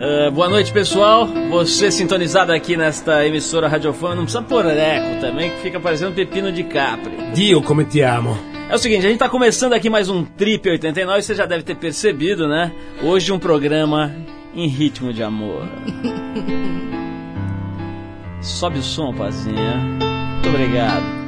Uh, boa noite, pessoal. Você sintonizado aqui nesta emissora radiofônica, não precisa pôr eco também, que fica parecendo pepino de capri. Dio, como te amo. É o seguinte, a gente está começando aqui mais um Trip 89, você já deve ter percebido, né? Hoje um programa em ritmo de amor. Sobe o som, Pazinha. Muito obrigado.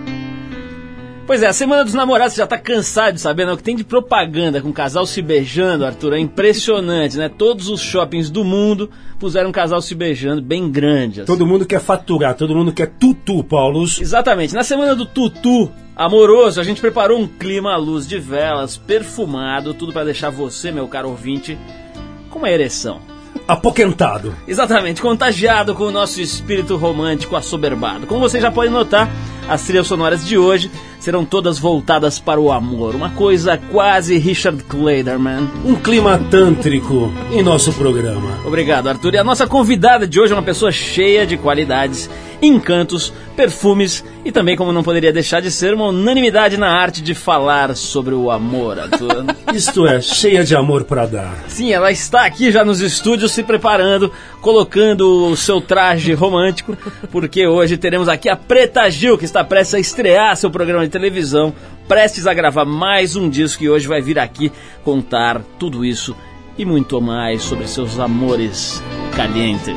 Pois é, a Semana dos Namorados, já tá cansado de saber, né? O que tem de propaganda com casal se beijando, Arthur, é impressionante, né? Todos os shoppings do mundo puseram um casal se beijando bem grande. Assim. Todo mundo quer faturar, todo mundo quer tutu, Paulos. Exatamente. Na Semana do Tutu Amoroso, a gente preparou um clima à luz de velas, perfumado, tudo para deixar você, meu caro ouvinte, com uma ereção apoquentado. Exatamente, contagiado com o nosso espírito romântico assoberbado. Como você já pode notar, as trilhas sonoras de hoje serão todas voltadas para o amor. Uma coisa quase Richard Clayderman. Um clima tântrico em nosso programa. Obrigado, Arthur. E a nossa convidada de hoje é uma pessoa cheia de qualidades, encantos, perfumes e também, como não poderia deixar de ser, uma unanimidade na arte de falar sobre o amor, Arthur. Isto é, cheia de amor para dar. Sim, ela está aqui já nos estúdios se preparando, colocando o seu traje romântico, porque hoje teremos aqui a Preta Gil, que está prestes a estrear seu programa de televisão, prestes a gravar mais um disco e hoje vai vir aqui contar tudo isso e muito mais sobre seus amores calientes.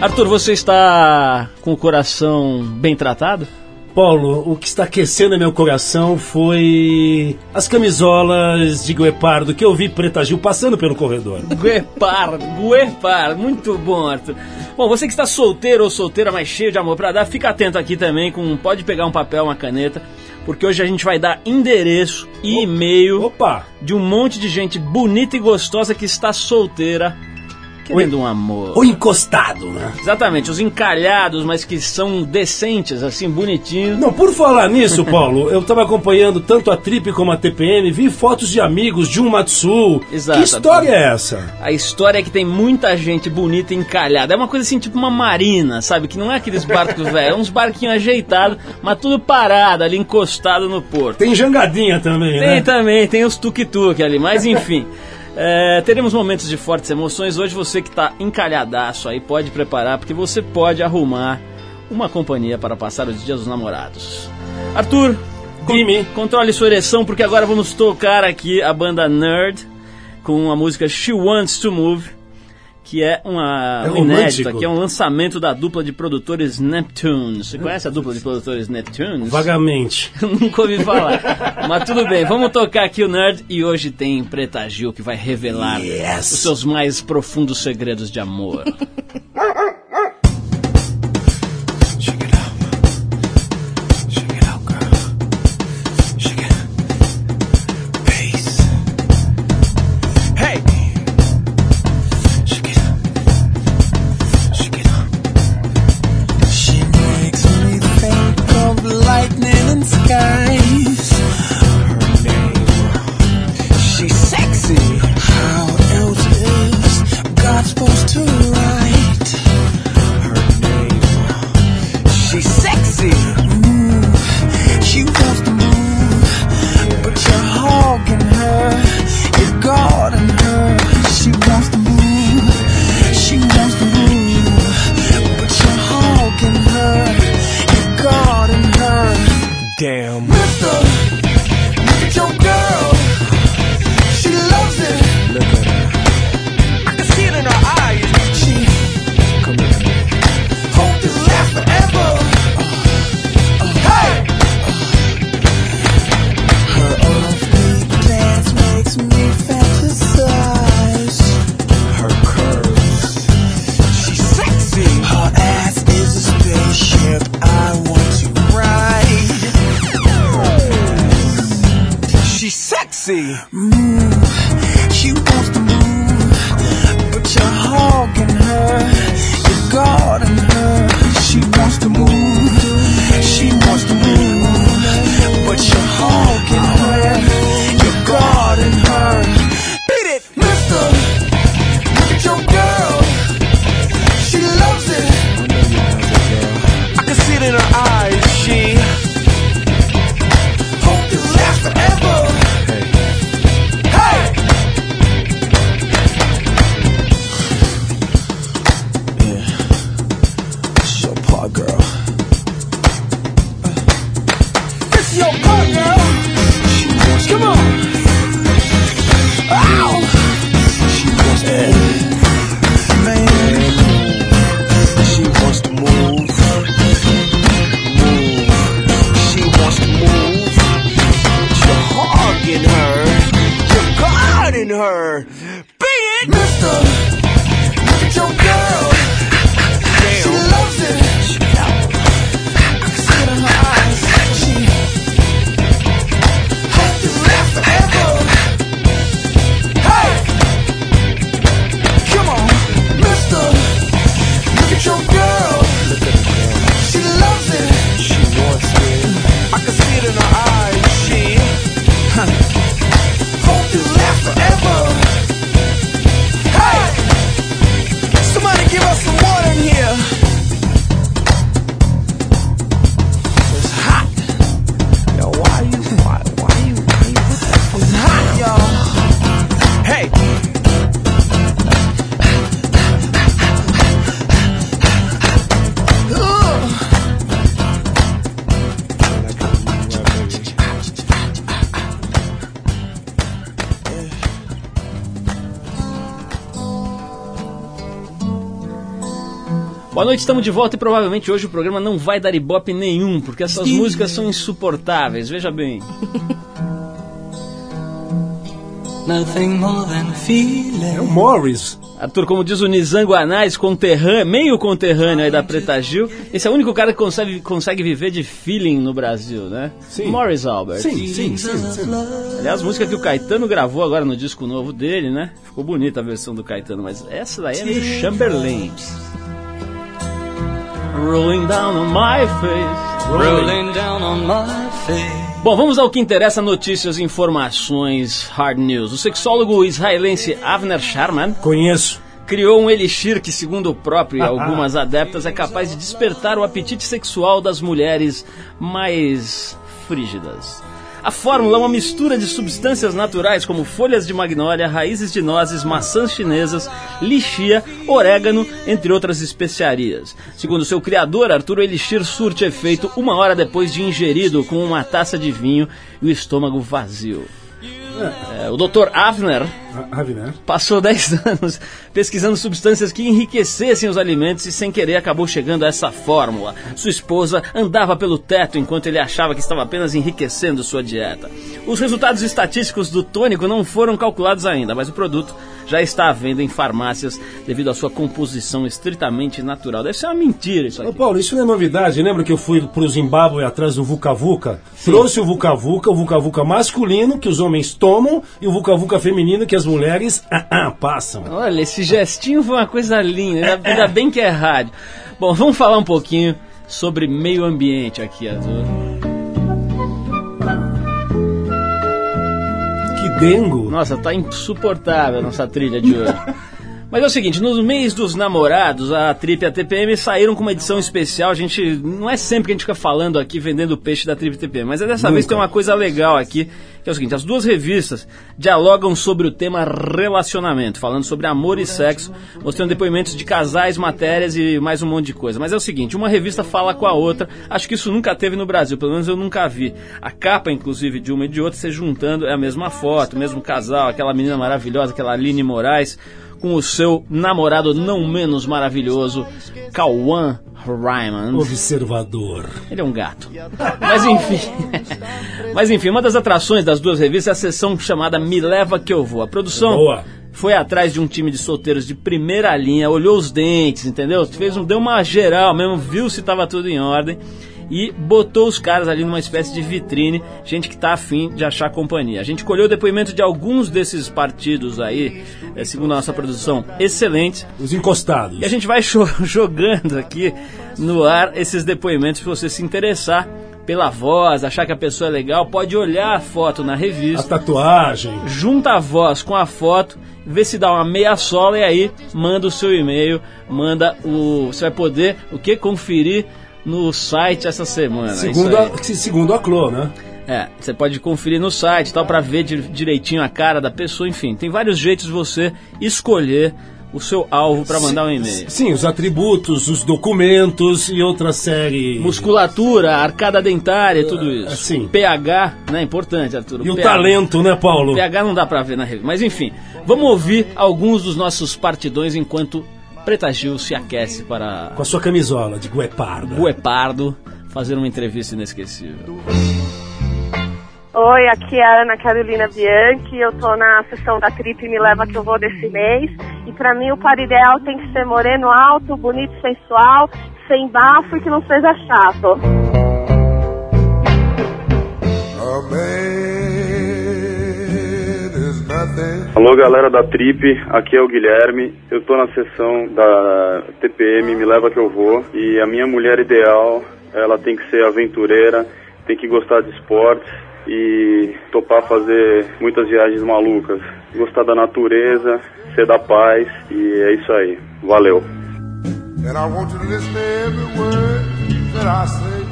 Arthur, você está com o coração bem tratado? Paulo, o que está aquecendo meu coração foi as camisolas de Guepardo que eu vi Preta Gil passando pelo corredor. Guepardo, Guepardo, muito bom, Arthur. Bom, você que está solteiro ou solteira, mas cheio de amor para dar, fica atento aqui também, com, pode pegar um papel, uma caneta, porque hoje a gente vai dar endereço e e-mail de um monte de gente bonita e gostosa que está solteira Querendo um amor. O encostado, né? Exatamente, os encalhados, mas que são decentes, assim, bonitinhos. Não, por falar nisso, Paulo, eu estava acompanhando tanto a Trip como a TPM, vi fotos de amigos de um Matsu. Exato. Que história é essa? A história é que tem muita gente bonita encalhada. É uma coisa assim, tipo uma marina, sabe? Que não é aqueles barcos velhos, é uns barquinhos ajeitados, mas tudo parado ali, encostado no porto. Tem jangadinha também, tem né? Tem também, tem os tuk-tuk ali, mas enfim. É, teremos momentos de fortes emoções. Hoje você que está encalhadaço aí pode preparar, porque você pode arrumar uma companhia para passar os dias dos namorados. Arthur, con controle sua ereção, porque agora vamos tocar aqui a banda Nerd com a música She Wants to Move que é uma, é um inédito, que é um lançamento da dupla de produtores Neptunes. Você conhece a dupla de produtores Neptunes? Vagamente. Nunca ouvi falar. Mas tudo bem, vamos tocar aqui o Nerd e hoje tem Preta Gil que vai revelar yes. os seus mais profundos segredos de amor. damn. Mister. Noite, estamos de volta e provavelmente hoje o programa não vai dar ibope nenhum, porque essas músicas são insuportáveis, veja bem. Nothing more than a É o Morris. Arthur, como diz o Nizango Anais, conterrâneo, meio conterrâneo aí da Preta Gil, esse é o único cara que consegue, consegue viver de feeling no Brasil, né? Sim. Morris Albert. Sim, sim, sim. sim. Aliás, a música que o Caetano gravou agora no disco novo dele, né? Ficou bonita a versão do Caetano, mas essa daí é meio Chamberlain. Rolling down on my face. Rolling down on my face. Bom, vamos ao que interessa, notícias, informações, hard news. O sexólogo israelense Avner Sharman Conheço. criou um elixir que, segundo o próprio e algumas adeptas, é capaz de despertar o apetite sexual das mulheres mais frígidas. A fórmula é uma mistura de substâncias naturais como folhas de magnólia, raízes de nozes, maçãs chinesas, lixia, orégano, entre outras especiarias. Segundo seu criador, Arthur, o elixir surte efeito uma hora depois de ingerido com uma taça de vinho e o estômago vazio. É, o Dr. Avner Ah, Avner. passou 10 anos pesquisando substâncias que enriquecessem os alimentos e sem querer acabou chegando a essa fórmula. Sua esposa andava pelo teto enquanto ele achava que estava apenas enriquecendo sua dieta. Os resultados estatísticos do tônico não foram calculados ainda, mas o produto já está à venda em farmácias devido à sua composição estritamente natural. Deve ser uma mentira isso Ô aqui. Paulo, isso não é novidade. Lembra que eu fui pro Zimbábue atrás do Vuca Vuca? Trouxe o Vuca Vuca, o Vuca Vuca masculino que os homens tomam e o Vuca Vuca feminino que as mulheres ah, ah, passam. Olha, esse gestinho foi uma coisa linda, ainda, bem que é rádio. Bom, vamos falar um pouquinho sobre meio ambiente aqui, Arthur. Que dengo. Nossa, tá insuportável a nossa trilha de hoje. Mas é o seguinte, no mês dos namorados, a Trip e a TPM saíram com uma edição especial. A gente não é sempre que a gente fica falando aqui vendendo peixe da Trip e TPM, mas é dessa vez tem uma coisa legal aqui, que é o seguinte, as duas revistas dialogam sobre o tema relacionamento, falando sobre amor e sexo, mostrando depoimentos de casais, matérias e mais um monte de coisa. Mas é o seguinte, uma revista fala com a outra. Acho que isso nunca teve no Brasil, pelo menos eu nunca vi. A capa, inclusive, de uma e de outra se juntando é a mesma foto, o mesmo casal, aquela menina maravilhosa, aquela Aline Moraes com o seu namorado não menos maravilhoso, Kawan Ryman. Observador. Ele é um gato. Mas enfim. Mas enfim, uma das atrações das duas revistas é a sessão chamada Me Leva Que Eu Vou. A produção Boa. foi atrás de um time de solteiros de primeira linha, olhou os dentes, entendeu? Fez um, deu uma geral mesmo, viu se estava tudo em ordem e botou os caras ali numa espécie de vitrine, gente que tá afim de achar companhia. A gente colheu o depoimento de alguns desses partidos aí, eh, segundo a nossa produção, excelentes. Os encostados. E a gente vai jogando aqui no ar esses depoimentos se você se interessar pela voz, achar que a pessoa é legal, pode olhar a foto na A revista, tatuagem. junta a voz com a foto, vê se dá uma meia sola e aí manda o seu e-mail, manda o. Você vai poder o que? Conferir no site essa semana. é Segundo a, segundo a Clô, né? É, você pode conferir no site tal para ver di- direitinho a cara da pessoa, enfim, tem vários jeitos de você escolher o seu alvo para mandar um e-mail. Sim, os atributos, os documentos e outra série. Musculatura, arcada dentária, tudo isso. sim. pH, né? Importante, Arthur. E o pH. talento, né, Paulo? pH não dá pra ver na revista. Mas enfim, vamos ouvir alguns dos nossos partidões enquanto Preta Gil se aquece para Com a sua camisola de gueparda. Guepardo fazer uma entrevista inesquecível. Oi, aqui é a Ana Carolina Bianchi. Eu tô na sessão da Trip Me Leva Que Eu Vou desse mês. E pra mim o par ideal tem que ser moreno alto, bonito, sensual, sem bafo e que não seja chato. A Alô galera da Trip, aqui é o Guilherme. Eu tô na sessão da TPM Me Leva Que Eu Vou e a minha mulher ideal, ela tem que ser aventureira, tem que gostar de esportes e topar fazer muitas viagens malucas. Gostar da natureza, ser da paz e é isso aí. Valeu. And I want you to listen to every word that I say.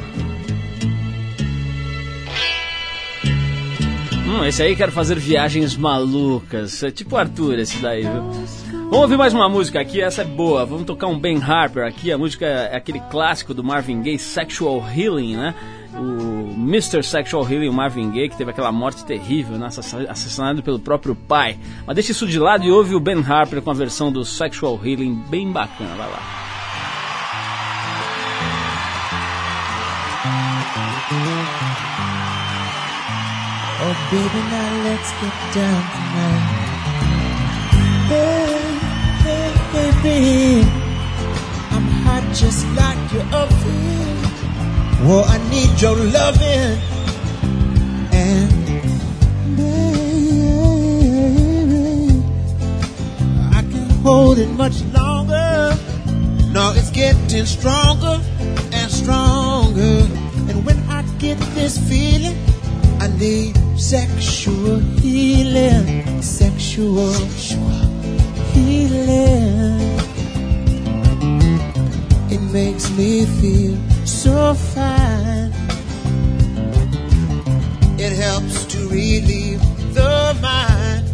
Hum, esse aí quer fazer viagens malucas. É tipo Arthur esse daí, viu? Vamos ouvir mais uma música aqui, essa é boa. Vamos tocar um Ben Harper aqui. A música é aquele clássico do Marvin Gaye, Sexual Healing, né? O Mr. Sexual Healing, o Marvin Gaye, que teve aquela morte terrível, né? Assassin- assassinado pelo próprio pai. Mas deixa isso de lado e ouve o Ben Harper com a versão do Sexual Healing, bem bacana. Vai lá. Oh, baby, now let's get down tonight. Hey, hey, baby, I'm hot just like your oven. Well, I need your loving. And, baby, I can't hold it much longer. No, it's getting stronger and stronger. And when I get this feeling, I need sexual healing. Sexual, healing. It makes me feel so fine. It helps to relieve the mind.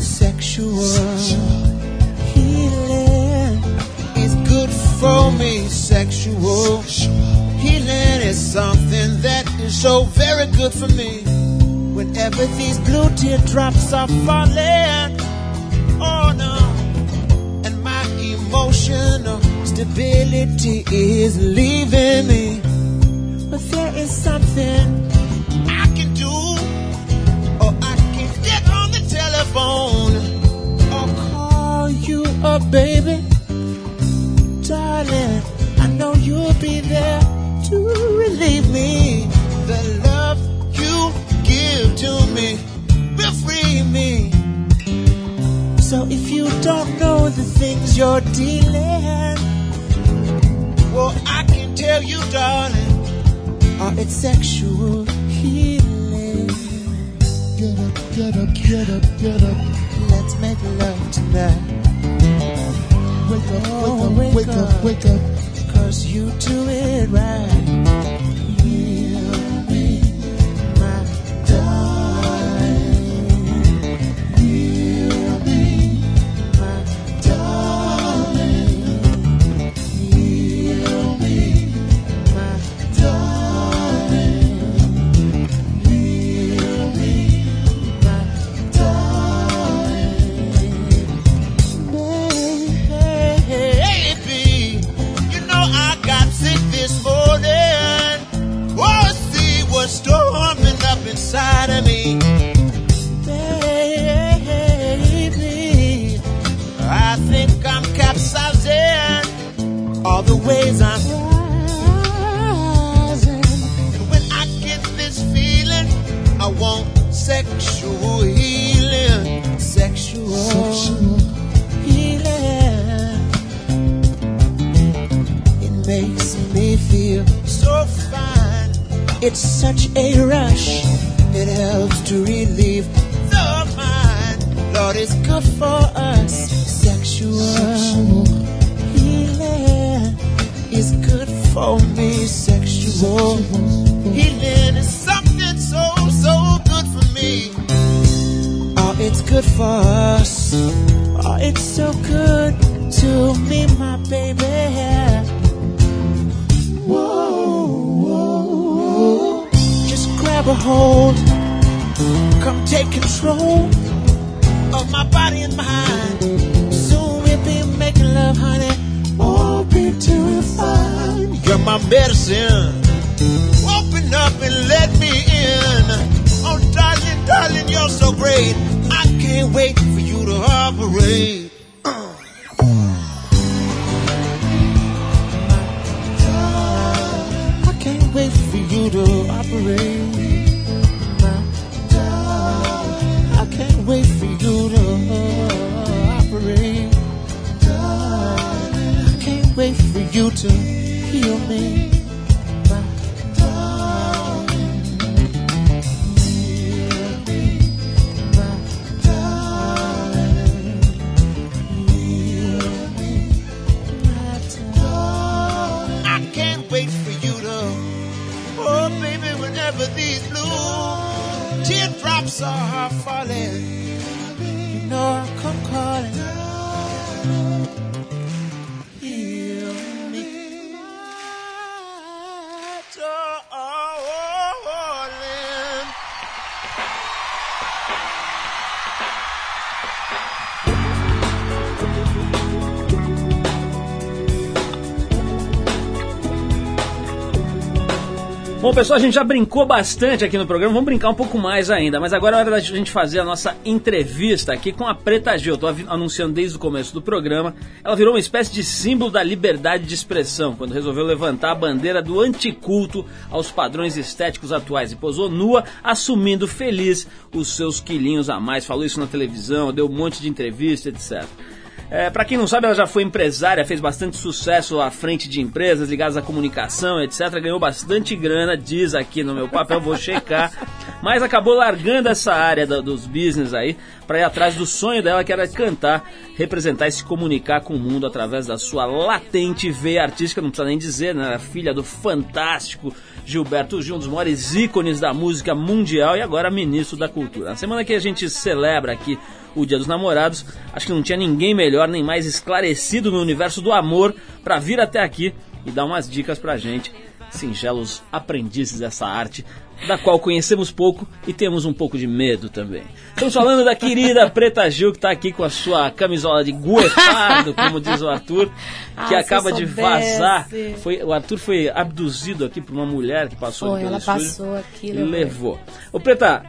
Sexual, healing is good for me. Sexual healing is something so very good for me. Whenever these blue teardrops are falling, oh no, and my emotional stability is leaving me. But there is something I can do, or I can get on the telephone, or call you up, baby darling. I know you'll be there to relieve me. Me will free me. So if you don't know the things you're dealing, well, I can tell you, darling, it's sexual healing. Get up, get up, get up, get up. Let's make love tonight. Wake up, wake up, wake up, wake up. Cause you do it right. For you to pessoal, a gente já brincou bastante aqui no programa, vamos brincar um pouco mais ainda, mas agora é hora da gente fazer a nossa entrevista aqui com a Preta Gil. Avi- anunciando desde o começo do programa. Ela virou uma espécie de símbolo da liberdade de expressão, quando resolveu levantar a bandeira do anticulto aos padrões estéticos atuais e posou nua, assumindo feliz os seus quilinhos a mais. Falou isso na televisão, deu um monte de entrevista, etc. É, para quem não sabe, ela já foi empresária, fez bastante sucesso à frente de empresas ligadas à comunicação, etc. Ganhou bastante grana, diz aqui no meu papel, vou checar. Mas acabou largando essa área da- dos business aí para ir atrás do sonho dela, que era cantar, representar e se comunicar com o mundo através da sua latente veia artística, não precisa nem dizer, né? Era filha do fantástico Gilberto Gil, um dos maiores ícones da música mundial e agora ministro da cultura. Na semana que a gente celebra aqui o Dia dos Namorados, acho que não tinha ninguém melhor nem mais esclarecido no universo do amor para vir até aqui e dar umas dicas pra gente, singelos aprendizes dessa arte, da qual conhecemos pouco e temos um pouco de medo também. Estamos falando da querida Preta Gil, que está aqui com a sua camisola de guepardo, como diz o Arthur, que Ah, acaba de vazar. Foi, o Arthur foi abduzido aqui por uma mulher que passou Foi, ela estúdio passou aqui, e levou. levou. Ô Preta,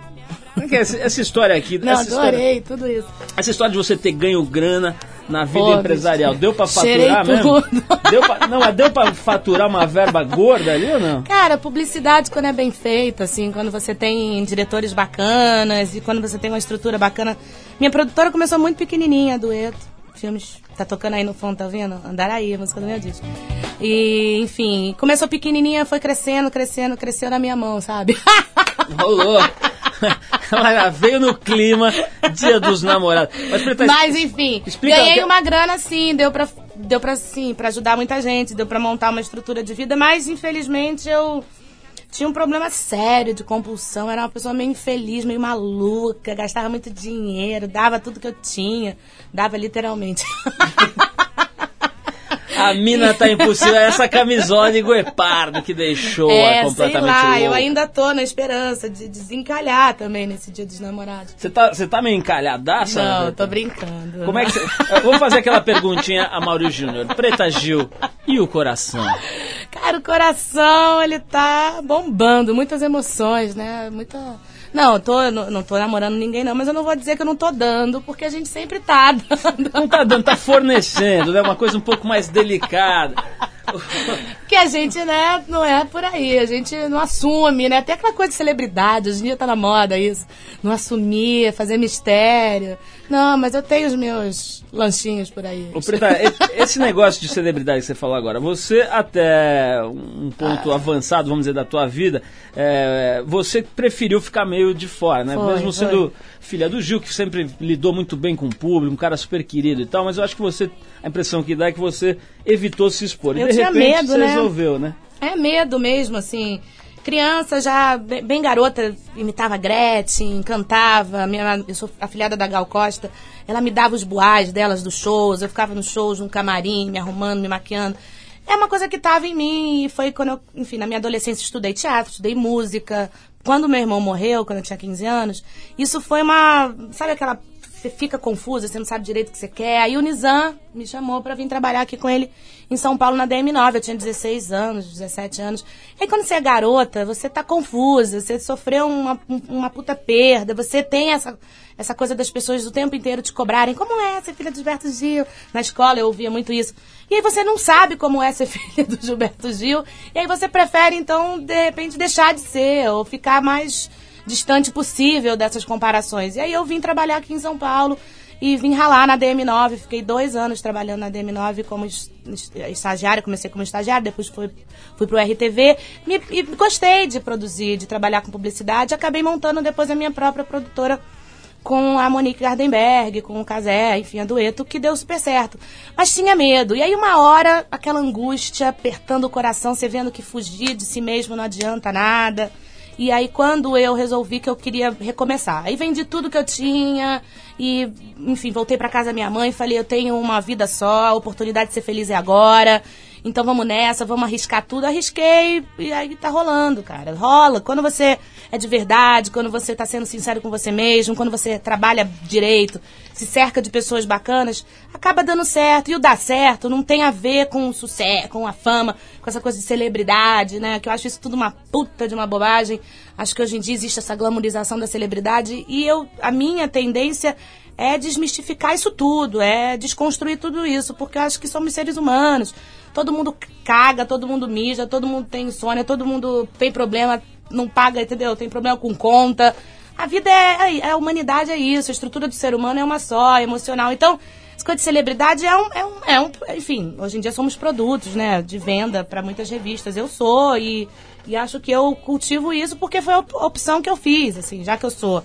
é é essa, essa história aqui? Não, essa história- adorei tudo isso. essa história de você ter ganho grana na vida Pô, empresarial, deu pra faturar mesmo? Deu pra, não, mas deu pra faturar uma verba gorda ali ou não? Cara, publicidade quando é bem feita, assim, quando você tem diretores bacanas e quando você tem uma estrutura bacana. Minha produtora começou muito pequenininha, dueto, filmes, tá tocando aí no fundo, tá vendo? Andaraí, a música do meu disco. E, enfim, começou pequenininha, foi crescendo, crescendo, cresceu na minha mão, sabe? Rolou. Ela veio no clima, dia dos namorados. Mas, Preta, Mas enfim, explica ganhei que- uma grana sim, deu pra, deu pra sim, pra ajudar muita gente, deu pra montar uma estrutura de vida, mas infelizmente eu tinha um problema sério de compulsão, era uma pessoa meio infeliz, meio maluca, gastava muito dinheiro, dava tudo que eu tinha, dava literalmente. a mina tá impossível. É essa camisola de guepardo que deixou é, sei completamente lá, louca. eu ainda tô na esperança de desencalhar também nesse dia dos namorados. Você tá, você tá meio encalhadaça? Não, tô brincando. Como é que você... Vamos fazer aquela perguntinha a Mauro Júnior. Preta Gil, e o coração? Cara, o coração, ele tá bombando, muitas emoções, né? Muita. Não, eu tô, não, não tô namorando ninguém, não, mas eu não vou dizer que eu não tô dando, porque a gente sempre tá dando. Não tá dando, tá fornecendo, né? Uma coisa um pouco mais delicada. que a gente, né, não é por aí, a gente não assume, né? Até aquela coisa de celebridade, hoje em dia tá na moda isso. Não assumir, fazer mistério. Não, mas eu tenho os meus lanchinhos por aí. Ô, Preta, esse negócio de celebridade que você falou agora, você até um ponto avançado, vamos dizer, da tua vida, é, você preferiu ficar meio de fora, né? Foi, Mesmo foi. sendo filha do Gil, que sempre lidou muito bem com o público, um cara super querido e tal, mas eu acho que você, a impressão que dá é que você evitou se expor. E Eu de tinha repente medo, você né? resolveu, né? É medo mesmo, assim. Criança já, bem, garota, imitava Gretchen, cantava. Minha, eu sou afilhada da Gal Costa. Ela me dava os boais delas dos shows. Eu ficava nos shows, no camarim, me arrumando, me maquiando. É uma coisa que estava em mim. E foi quando eu, enfim, na minha adolescência estudei teatro, estudei música. Quando meu irmão morreu, quando eu tinha 15 anos, isso foi uma. Sabe aquela você fica confusa, você não sabe direito o que você quer. Aí o Nizam me chamou pra vir trabalhar aqui com ele em São Paulo na DM9. Eu tinha 16 anos, 17 anos. Aí quando você é garota, você tá confusa, você sofreu uma, um- uma puta perda, você tem essa, essa coisa das pessoas o tempo inteiro te cobrarem. Como é ser filha do Gilberto Gil? Na escola eu ouvia muito isso. E aí você não sabe como é ser filha do Gilberto Gil. E aí você prefere, então, de repente, deixar de ser ou ficar mais distante possível dessas comparações. E aí eu vim trabalhar aqui em São Paulo e vim ralar na DM9. Fiquei dois anos trabalhando na DM9 como es- es- estagiária. Comecei como estagiária, depois fui, fui pro RTV. Me, e gostei de produzir, de trabalhar com publicidade. Acabei montando depois a minha própria produtora com a Monique Gardenberg, com o Casé, enfim, a dueto, que deu super certo. Mas tinha medo. E aí, uma hora, aquela angústia apertando o coração, você vendo que fugir de si mesmo não adianta nada. E aí, quando eu resolvi que eu queria recomeçar, aí vendi tudo que eu tinha e, enfim, voltei pra casa da minha mãe e falei: eu tenho uma vida só, a oportunidade de ser feliz é agora. Então vamos nessa, vamos arriscar tudo. Arrisquei e aí tá rolando, cara. Rola. Quando você é de verdade, quando você tá sendo sincero com você mesmo, quando você trabalha direito, se cerca de pessoas bacanas, acaba dando certo. E o dar certo não tem a ver com o sucesso, com a fama, com essa coisa de celebridade, né? Que eu acho isso tudo uma puta de uma bobagem. Acho que hoje em dia existe essa glamorização da celebridade e eu, a minha tendência é desmistificar isso tudo, é desconstruir tudo isso, porque eu acho que somos seres humanos. Todo mundo caga, todo mundo mija, todo mundo tem insônia, todo mundo tem problema, não paga, entendeu? Tem problema com conta. A vida é, é- a humanidade é isso, a estrutura do ser humano é uma só, é emocional. Então, essa coisa de celebridade é um, é um, é um- enfim, hoje em dia somos produtos, né, de venda para muitas revistas. Eu sou e, e acho que eu cultivo isso porque foi a op- opção que eu fiz, assim, já que eu sou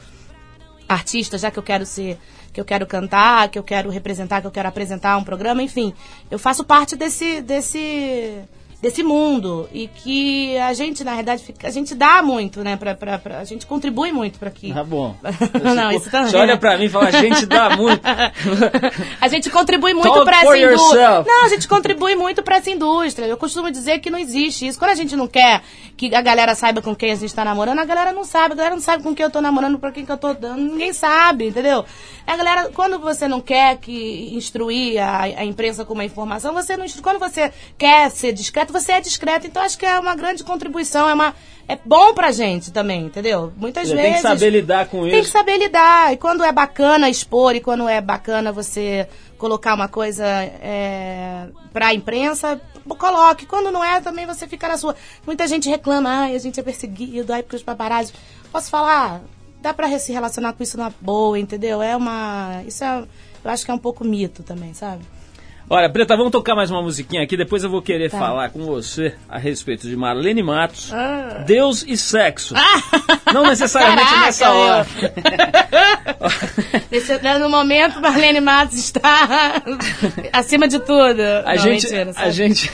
artista, já que eu quero ser, que eu quero cantar, que eu quero representar, que eu quero apresentar um programa, enfim, eu faço parte desse desse desse mundo e que a gente na verdade fica- a gente dá muito, né, pra, pra, pra- a gente contribui muito para que Tá bom. Não, isso também. Você olha pra mim e fala, a gente dá muito. a gente contribui muito para essa indústria. Não, a gente contribui muito para essa indústria. Eu costumo dizer que não existe isso. Quando a gente não quer que a galera saiba com quem a gente tá namorando, a galera não sabe. A galera não sabe com quem eu tô namorando, pra quem que eu tô dando. Ninguém sabe, entendeu? A galera, quando você não quer que instruir a, a imprensa com uma informação, você não. Quando você quer ser discreto, você é discreto. Então acho que é uma grande contribuição, é uma é bom pra gente também, entendeu? Muitas Você vezes tem que saber lidar com tem que isso. saber lidar. E quando é bacana expor e quando é bacana você colocar uma coisa é, pra imprensa, coloque. Quando não é, também você fica na sua. Muita gente reclama, ai, a gente é perseguido, ai, porque os paparazzi. Posso falar? Dá pra se relacionar com isso na boa, entendeu? É uma. Isso é. Eu acho que é um pouco mito também, sabe? Olha, Preta, vamos tocar mais uma musiquinha aqui. Depois eu vou querer Tá. falar com você a respeito de Marlene Matos, Ah. Deus e sexo. Não necessariamente Caraca, nessa hora. Nesse, no momento, Marlene Matos está acima de tudo. A Não, gente, mentira, a gente,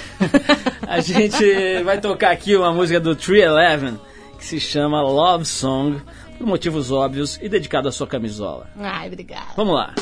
a gente vai tocar aqui uma música do 311 que se chama Love Song, por motivos óbvios e dedicado à sua camisola. Ai, obrigada. Vamos lá.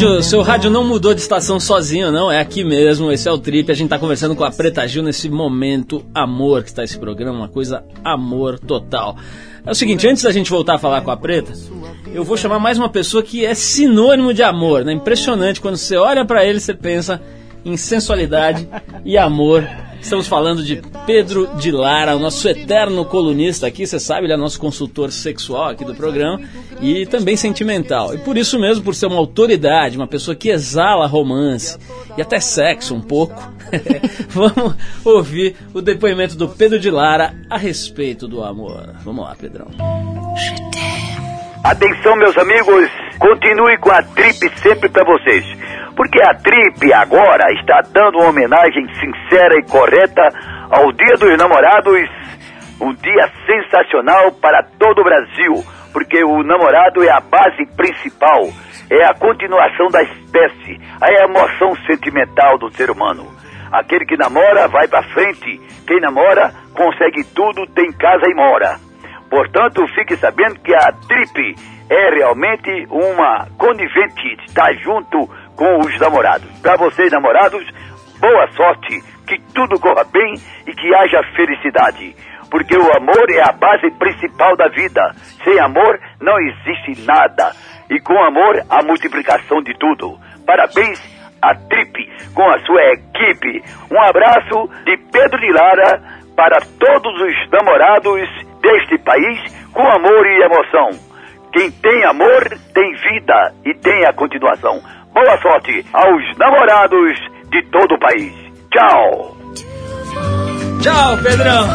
Rádio, seu rádio não mudou de estação sozinho, não. É aqui mesmo. Esse é o Trip. A gente tá conversando com a Preta Gil nesse momento amor que está esse programa, uma coisa amor total. É o seguinte, antes da gente voltar a falar com a Preta, eu vou chamar mais uma pessoa que é sinônimo de amor, né? Impressionante quando você olha pra ele, você pensa em sensualidade e amor. Estamos falando de Pedro de Lara, o nosso eterno colunista aqui, você sabe, ele é nosso consultor sexual aqui do programa e também sentimental. E por isso mesmo, por ser uma autoridade, uma pessoa que exala romance e até sexo um pouco, vamos ouvir o depoimento do Pedro de Lara a respeito do amor. Vamos lá, Pedrão. Atenção, meus amigos, continue com a Trip sempre para vocês. Porque a Trip agora está dando uma homenagem sincera e correta ao Dia dos Namorados, um dia sensacional para todo o Brasil, porque o namorado é a base principal, é a continuação da espécie, a emoção sentimental do ser humano. Aquele que namora vai para frente, quem namora consegue tudo, tem casa e mora. Portanto, fique sabendo que a Trip é realmente uma conivente, está junto com os namorados. Para vocês, namorados, boa sorte, que tudo corra bem e que haja felicidade. Porque o amor é a base principal da vida. Sem amor não existe nada. E com amor, a multiplicação de tudo. Parabéns a Trip com a sua equipe. Um abraço de Pedro de Lara para todos os namorados deste país com amor e emoção. Quem tem amor tem vida e tem a continuação. Boa sorte aos namorados de todo o país. Tchau! Tchau, Pedrão!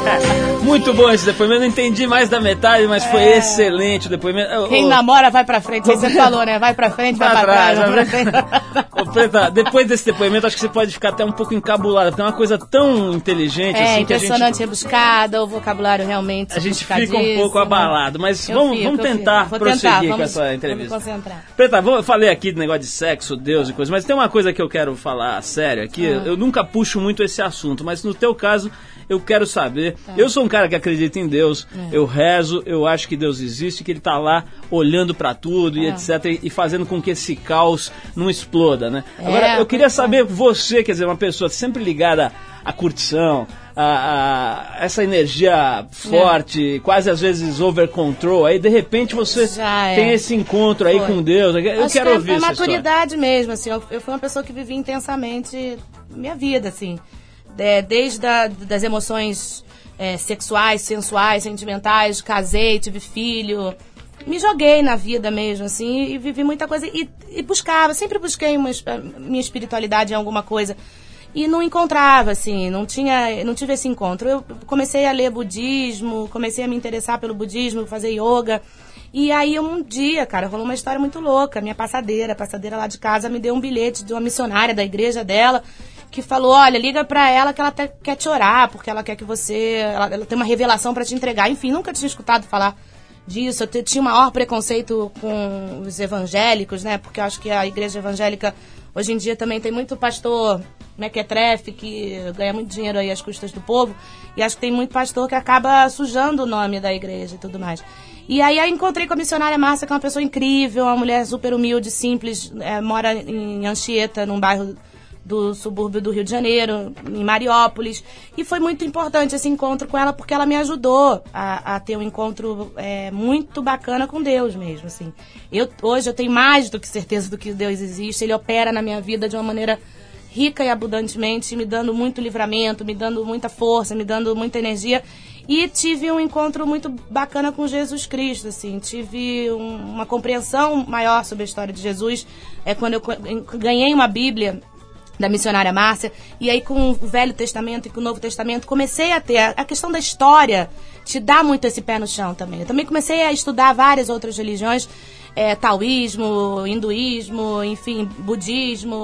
Muito bom esse depoimento. Não entendi mais da metade, mas foi excelente o depoimento. Quem ô, namora vai pra frente. Você falou, né? Vai pra frente, vai, Vai pra trás, vai pra frente. Ô, Preta, depois desse depoimento, acho que você pode ficar até um pouco encabulada, porque é uma coisa tão inteligente É, assim que a impressionante, gente, rebuscada, o vocabulário realmente a gente fica um pouco abalado. Mas Eu vamos, fico, vamos tentar prosseguir tentar, com vamos- essa vamos entrevista. concentrar. Preta, vou- eu falei aqui do negócio de sexo, Deus e coisa, mas tem uma coisa que eu quero falar sério aqui. Ah. Eu nunca puxo muito esse assunto, mas no teu caso eu quero saber. Tá. Eu sou um cara que acredita em Deus, É. eu rezo, eu acho que Deus existe, que Ele tá lá olhando pra tudo e É. etc. E, fazendo com que esse caos não exploda, né? É, Agora, eu queria é. saber, você, quer dizer, uma pessoa sempre ligada à curtição, a, a essa energia forte, quase às vezes over control, aí de repente você é. tem esse encontro aí Foi. com Deus. Eu Acho quero que é, ouvir é essa história. maturidade mesmo, assim. Eu, eu fui uma pessoa que vivi intensamente minha vida, assim. É, desde a, das emoções é, sexuais, sensuais, sentimentais, casei, tive filho. Me joguei na vida mesmo, assim, e vivi muita coisa. E, e buscava, sempre busquei uma, minha espiritualidade em alguma coisa. E não encontrava, assim, não tinha, não tive esse encontro. Eu comecei a ler budismo, comecei a me interessar pelo budismo, fazer yoga. E aí um dia, cara, rolou uma história muito louca. Minha passadeira, a passadeira lá de casa, me deu um bilhete de uma missionária da igreja dela que falou, olha, liga pra ela que ela te- quer te orar, porque ela quer que você, ela, ela tem uma revelação pra te entregar. Enfim, nunca tinha escutado falar disso. Eu tinha o maior preconceito com os evangélicos, né? Porque eu acho que a igreja evangélica hoje em dia também tem muito pastor mequetrefe que ganha muito dinheiro aí às custas do povo. E acho que tem muito pastor que acaba sujando o nome da igreja e tudo mais. E aí eu encontrei com a missionária Márcia, que é uma pessoa incrível, uma mulher super humilde, simples, é, mora em Anchieta, num bairro do subúrbio do Rio de Janeiro, em Mariópolis. E foi muito importante esse encontro com ela, porque ela me ajudou a, a ter um encontro é, muito bacana com Deus mesmo, assim. Eu, hoje eu tenho mais do que certeza do que Deus existe, Ele opera na minha vida de uma maneira rica e abundantemente, me dando muito livramento, me dando muita força, me dando muita energia. E tive um encontro muito bacana com Jesus Cristo, assim. Tive um- uma compreensão maior sobre a história de Jesus. É quando eu ganhei uma Bíblia da missionária Márcia, e aí com o Velho Testamento e com o Novo Testamento, comecei a ter a, questão da história, te dá muito esse pé no chão também. Eu também comecei a estudar várias outras religiões, é, taoísmo, hinduísmo, enfim, budismo,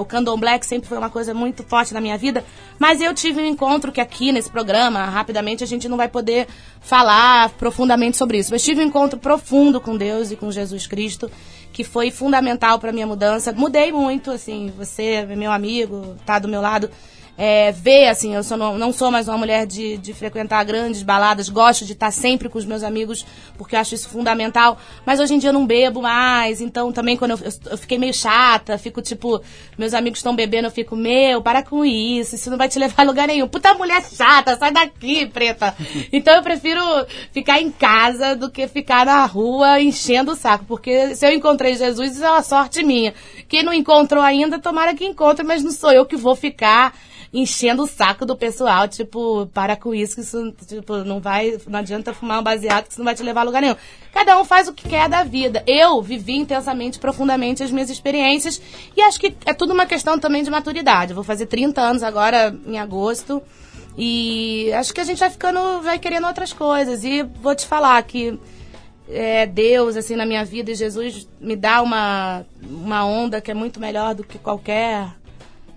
o candomblé, que sempre foi uma coisa muito forte na minha vida, mas eu tive um encontro que aqui nesse programa, rapidamente, a gente não vai poder falar profundamente sobre isso, mas tive um encontro profundo com Deus e com Jesus Cristo, que foi fundamental para minha mudança. Mudei muito, assim, você meu amigo, tá do meu lado. É, ver, assim, eu sou não, não sou mais uma mulher de, de frequentar grandes baladas, gosto de estar sempre com os meus amigos, porque eu acho isso fundamental, mas hoje em dia eu não bebo mais, então também quando eu, eu, eu fiquei meio chata, fico tipo, meus amigos estão bebendo, eu fico, meu, para com isso, isso não vai te levar a lugar nenhum. Puta mulher chata, sai daqui, preta. Então eu prefiro ficar em casa do que ficar na rua enchendo o saco, porque se eu encontrei Jesus, isso é uma sorte minha. Quem não encontrou ainda, tomara que encontre, mas não sou eu que vou ficar enchendo o saco do pessoal, tipo, para com isso, que isso, tipo, não vai, não adianta fumar um baseado, que isso não vai te levar a lugar nenhum. Cada um faz o que quer da vida. Eu vivi intensamente, profundamente as minhas experiências e acho que é tudo uma questão também de maturidade. Eu vou fazer 30 anos agora, em agosto, e acho que a gente vai ficando, vai querendo outras coisas. E vou te falar que é, Deus, assim, na minha vida, e Jesus me dá uma, uma onda que é muito melhor do que qualquer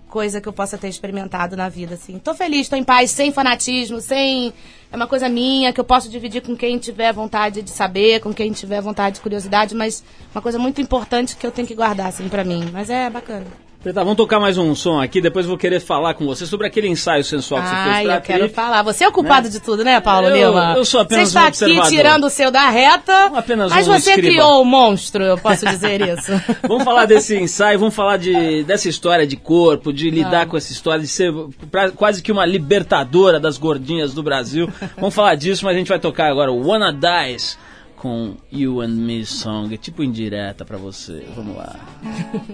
coisa que eu possa ter experimentado na vida, assim. Tô feliz, tô em paz, sem fanatismo, sem... É uma coisa minha que eu posso dividir com quem tiver vontade de saber, com quem tiver vontade de curiosidade, mas uma coisa muito importante que eu tenho que guardar, assim, pra mim. Mas é bacana. Preta, vamos tocar mais um som aqui, depois vou querer falar com você sobre aquele ensaio sensual que você fez Ai, pra eu quero falar. Você é o culpado Né? de tudo, né, Paulo Eu- Lima? eu sou apenas Você um está aqui observador. tirando o seu da reta, Apenas mas um você escriba. criou o monstro, eu posso dizer isso. Vamos falar desse ensaio, vamos falar de, dessa história de corpo, de lidar com essa história, de ser pra- quase que uma libertadora das gordinhas do Brasil. Vamos falar disso, mas a gente vai tocar agora o Wanna Dies com You and Me Song, tipo indireta pra você. Vamos lá.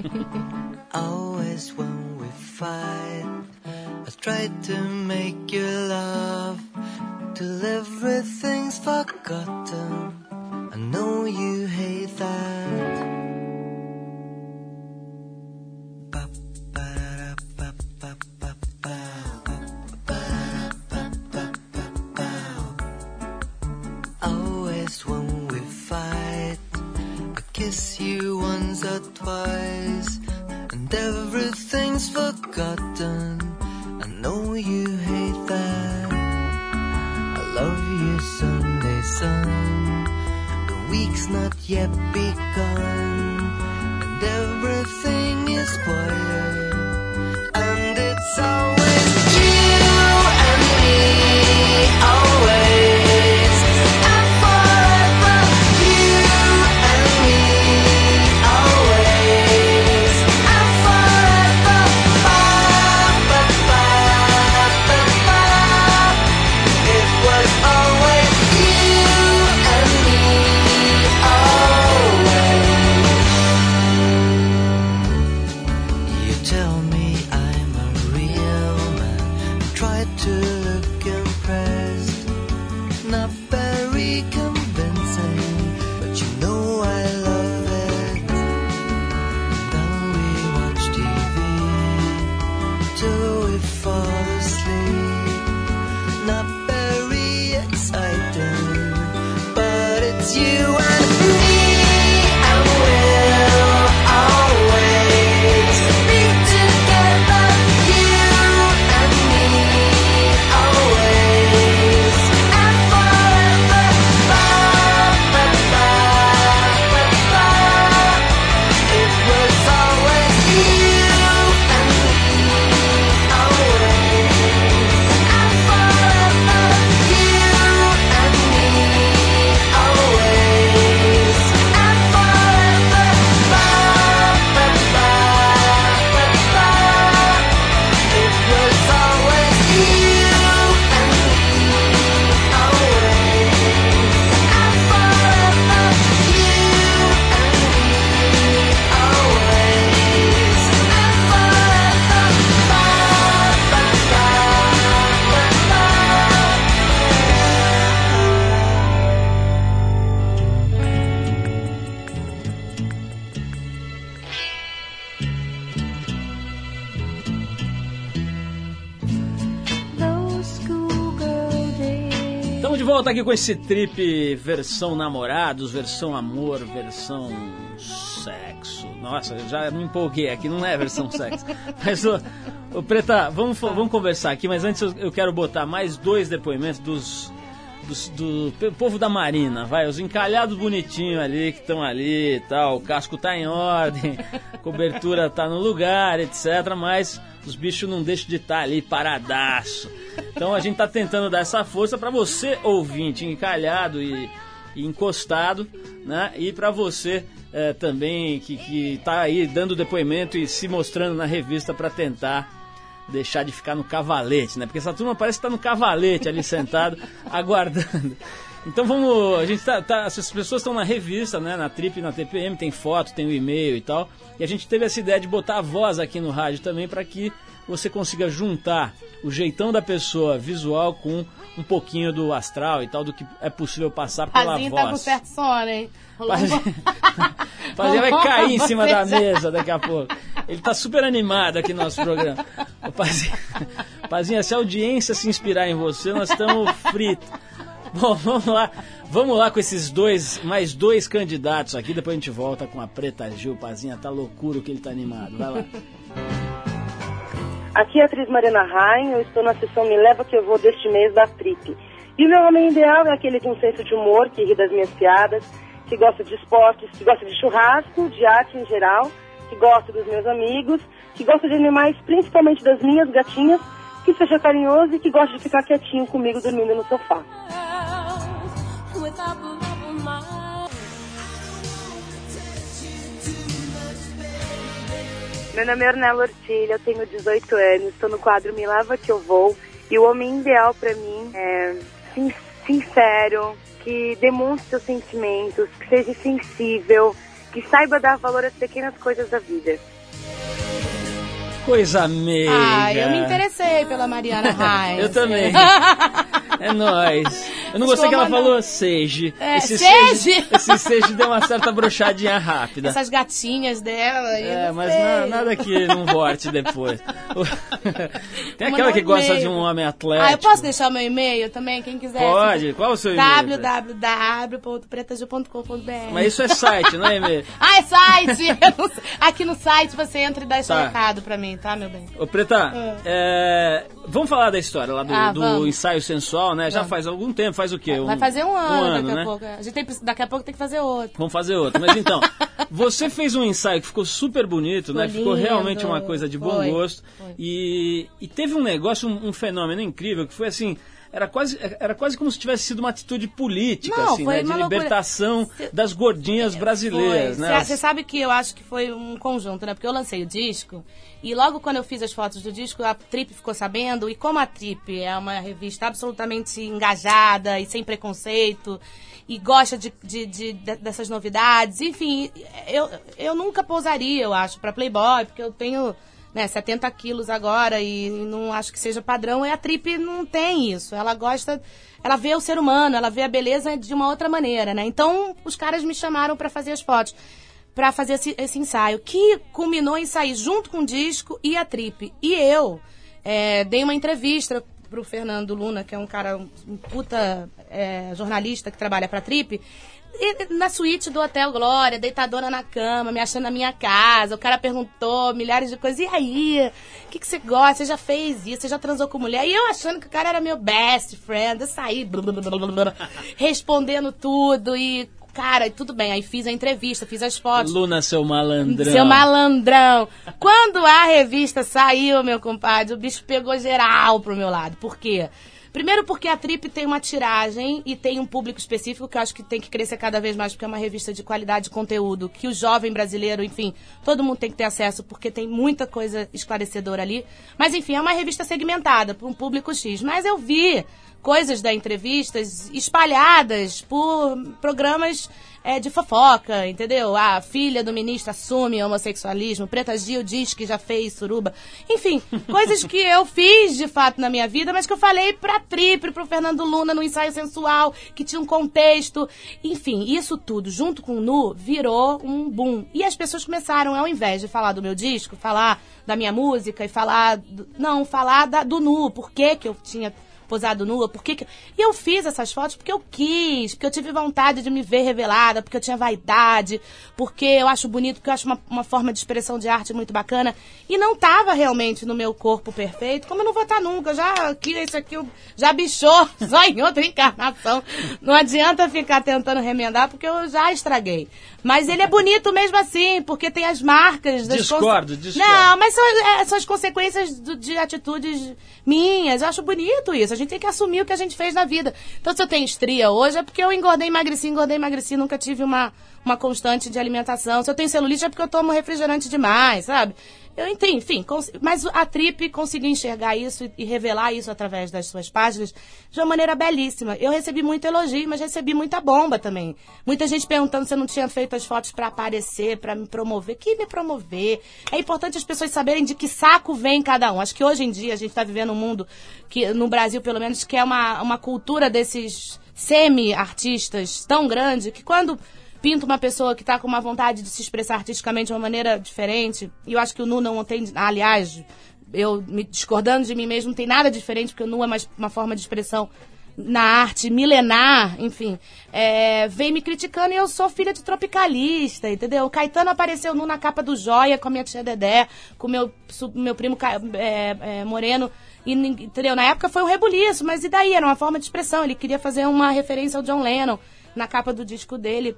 Always when we fight, I try to make you laugh till everything's forgotten. I know you hate that. I kiss you once or twice, and everything's forgotten. I know you hate that. I love you, Sunday sun. The week's not yet begun, and everything is quiet. And it's always tried to look impressed. Nothing com esse trip versão namorados, versão amor, versão sexo. Nossa, eu já me empolguei aqui, não é versão sexo. Mas, ô, ô, Preta, vamos, vamos conversar aqui, mas antes eu quero botar mais dois depoimentos dos do, pe- povo da Marina, vai, os encalhados bonitinhos ali que estão ali e tal, o casco tá em ordem, cobertura tá no lugar, etc. Mas os bichos não deixam de estar ali paradaço. Então a gente tá tentando dar essa força para você, ouvinte, encalhado e, e encostado, né? E para você eh, também que, que tá aí dando depoimento e se mostrando na revista para tentar deixar de ficar no cavalete, né? Porque essa turma parece que tá no cavalete ali sentado, aguardando. Então vamos, a gente tá, tá essas pessoas estão na revista, né, na Trip, na TPM, tem foto, tem o e-mail e tal. E a gente teve essa ideia de botar a voz aqui no rádio também para que você consiga juntar o jeitão da pessoa visual com um pouquinho do astral e tal do que é possível passar pela Pazinho voz. tá com certo sono, hein? Pazinho- Pazinho vai cair em cima da mesa daqui a pouco. Ele tá super animado aqui no nosso programa. Ô, Pazinho, Pazinho, se a audiência se inspirar em você, nós estamos fritos. Bom, vamos lá. Vamos lá com esses dois, mais dois candidatos aqui, depois a gente volta com a Preta Gil. Pazinha, tá loucura o que ele tá animado. Vai lá. Aqui é a atriz Mariana Rain, eu estou na sessão Me Leva Que Eu Vou deste mês da Trip. E o meu homem ideal é aquele com senso de humor, que ri das minhas piadas, que gosta de esportes, que gosta de churrasco, de arte em geral, que gosta dos meus amigos, que gosta de animais, principalmente das minhas gatinhas, que seja carinhoso e que gosta de ficar quietinho comigo dormindo no sofá. Meu nome é Ornella Ortilha, eu tenho 18 anos, estou no quadro Me Leva Que Eu Vou. E o homem ideal pra mim é sin- sincero, que demonstre seus sentimentos, que seja sensível, que saiba dar valor às pequenas coisas da vida. Coisa meiga. Ah, eu me interessei pela Mariana Reis. Eu também. É nóis. Eu não gostei que ela Como não? falou seja. É, esse seja. Esse seja deu uma certa brochadinha rápida. Essas gatinhas dela. É, mas na- nada que não volte depois. Tem aquela que gosta de um homem atlético. Ah, eu posso deixar o meu e-mail também, quem quiser. Pode. Qual o seu e-mail? www.pretajil.com.br Mas isso é site, não é e-mail? Ah, é site! Aqui no site você entra e dá esse Tá. recado pra mim, tá, meu bem? Ô, Preta, é, vamos falar da história lá do, Ah, do ensaio sensual, né? Já Vamos. faz algum tempo, faz o quê? Vai fazer um ano, daqui né? a pouco. A gente tem, daqui a pouco tem que fazer outro. Vamos fazer outro. Mas então, você fez um ensaio que ficou super bonito, né? Ficou Ficou lindo. realmente uma coisa de bom Foi, gosto. foi. E, e teve um negócio, um, um fenômeno incrível, que foi assim. Era quase, era quase como se tivesse sido uma atitude política, Não, assim, né? De libertação das gordinhas brasileiras, Foi. né? Você sabe que eu acho que foi um conjunto, né? Porque eu lancei o disco e logo quando eu fiz as fotos do disco, a Trip ficou sabendo. E como a Trip é uma revista absolutamente engajada e sem preconceito e gosta de, de- de- de- dessas novidades, enfim, eu, eu nunca pousaria, eu acho, pra Playboy, porque eu tenho né, 70 quilos agora e não acho que seja padrão. E a Trip não tem isso. Ela gosta, ela vê o ser humano, ela vê a beleza de uma outra maneira, né? Então, os caras me chamaram pra fazer as fotos, pra fazer esse, esse ensaio, que culminou em sair junto com o disco e a Trip. E eu é, dei uma entrevista pro Fernando Luna, que é um cara, um puta é, jornalista que trabalha pra Trip, na suíte do Hotel Glória, deitadona na cama, me achando na minha casa. O cara perguntou milhares de coisas. E aí? O que, que você gosta? Você já fez isso? Você já transou com mulher? E eu achando que o cara era meu best friend. Eu saí respondendo tudo. E, cara, e tudo bem. Aí fiz a entrevista, fiz as fotos. Luna, seu malandrão. Seu malandrão. Quando a revista saiu, meu compadre, o bicho pegou geral pro meu lado. Por quê? Primeiro porque a Trip tem uma tiragem e tem um público específico que eu acho que tem que crescer cada vez mais, porque é uma revista de qualidade de conteúdo, que o jovem brasileiro, enfim, todo mundo tem que ter acesso, porque tem muita coisa esclarecedora ali. Mas, enfim, é uma revista segmentada para um público X. Mas eu vi coisas da entrevistas espalhadas por programas é, de fofoca, entendeu? A filha do ministro assume homossexualismo, Preta Gil diz que já fez suruba. Enfim, coisas que eu fiz de fato na minha vida, mas que eu falei pra Tripre, pro Fernando Luna no ensaio sensual, que tinha um contexto. Enfim, isso tudo, junto com o Nu, virou um boom. E as pessoas começaram, ao invés de falar do meu disco, falar da minha música e falar. do- não, falar da- do Nu, por que que eu tinha posado nua? Por que que... E eu fiz essas fotos porque eu quis, porque eu tive vontade de me ver revelada, porque eu tinha vaidade, porque eu acho bonito, porque eu acho uma, uma forma de expressão de arte muito bacana. E não tava realmente no meu corpo perfeito, como eu não vou estar nunca. Já aqui, esse aqui eu- já bichou, só em outra encarnação. Não adianta ficar tentando remendar, porque eu já estraguei. Mas ele é bonito mesmo assim, porque tem as marcas das Discordo, discordo. Não, mas são, é, são as consequências do- de atitudes minhas. Eu acho bonito isso. A gente tem que assumir o que a gente fez na vida. Então, se eu tenho estria hoje, é porque eu engordei, emagreci, engordei, emagreci, nunca tive uma, uma constante de alimentação. Se eu tenho celulite, é porque eu tomo refrigerante demais, sabe? Eu entendi, enfim, mas a Trip conseguiu enxergar isso e, revelar isso através das suas páginas de uma maneira belíssima. Eu recebi muito elogio, mas recebi muita bomba também. Muita gente perguntando se eu não tinha feito as fotos pra aparecer, pra me promover. Que me promover? É importante as pessoas saberem de que saco vem cada um. Acho que hoje em dia a gente está vivendo um mundo que, no Brasil pelo menos, que é uma, uma cultura desses semi-artistas tão grande que quando pinta uma pessoa que está com uma vontade de se expressar artisticamente de uma maneira diferente, e eu acho que o Nu não tem, aliás, eu me discordando de mim mesmo, não tem nada diferente, porque o Nu é mais uma forma de expressão na arte milenar, enfim, é, vem me criticando e eu sou filha de tropicalista, entendeu? O Caetano apareceu nu na capa do Joia com a minha tia Dedé, com meu, meu primo é, é, Moreno, e, entendeu? Na época foi um rebuliço, mas e daí? Era uma forma de expressão, ele queria fazer uma referência ao John Lennon na capa do disco dele,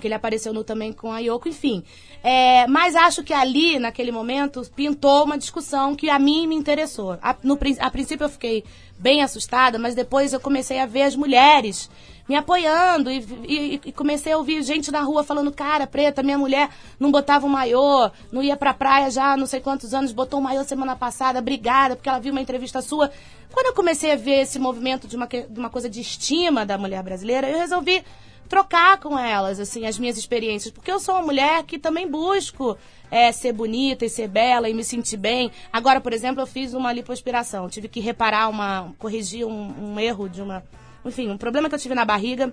que ele apareceu no também com a Yoko, enfim. É, mas acho que ali, naquele momento, pintou uma discussão que a mim me interessou. A, no, a princípio eu fiquei bem assustada, mas depois eu comecei a ver as mulheres me apoiando e, e- e comecei a ouvir gente na rua falando, cara, preta, minha mulher não botava um maiô, não ia pra praia já há não sei quantos anos, botou um maiô semana passada, obrigada, porque ela viu uma entrevista sua. Quando eu comecei a ver esse movimento de uma, de uma coisa de estima da mulher brasileira, eu resolvi trocar com elas, assim, as minhas experiências. Porque eu sou uma mulher que também busco é, ser bonita e ser bela e me sentir bem. Agora, por exemplo, eu fiz uma lipoaspiração. Tive que reparar uma... corrigir um, um erro de uma... Enfim, um problema que eu tive na barriga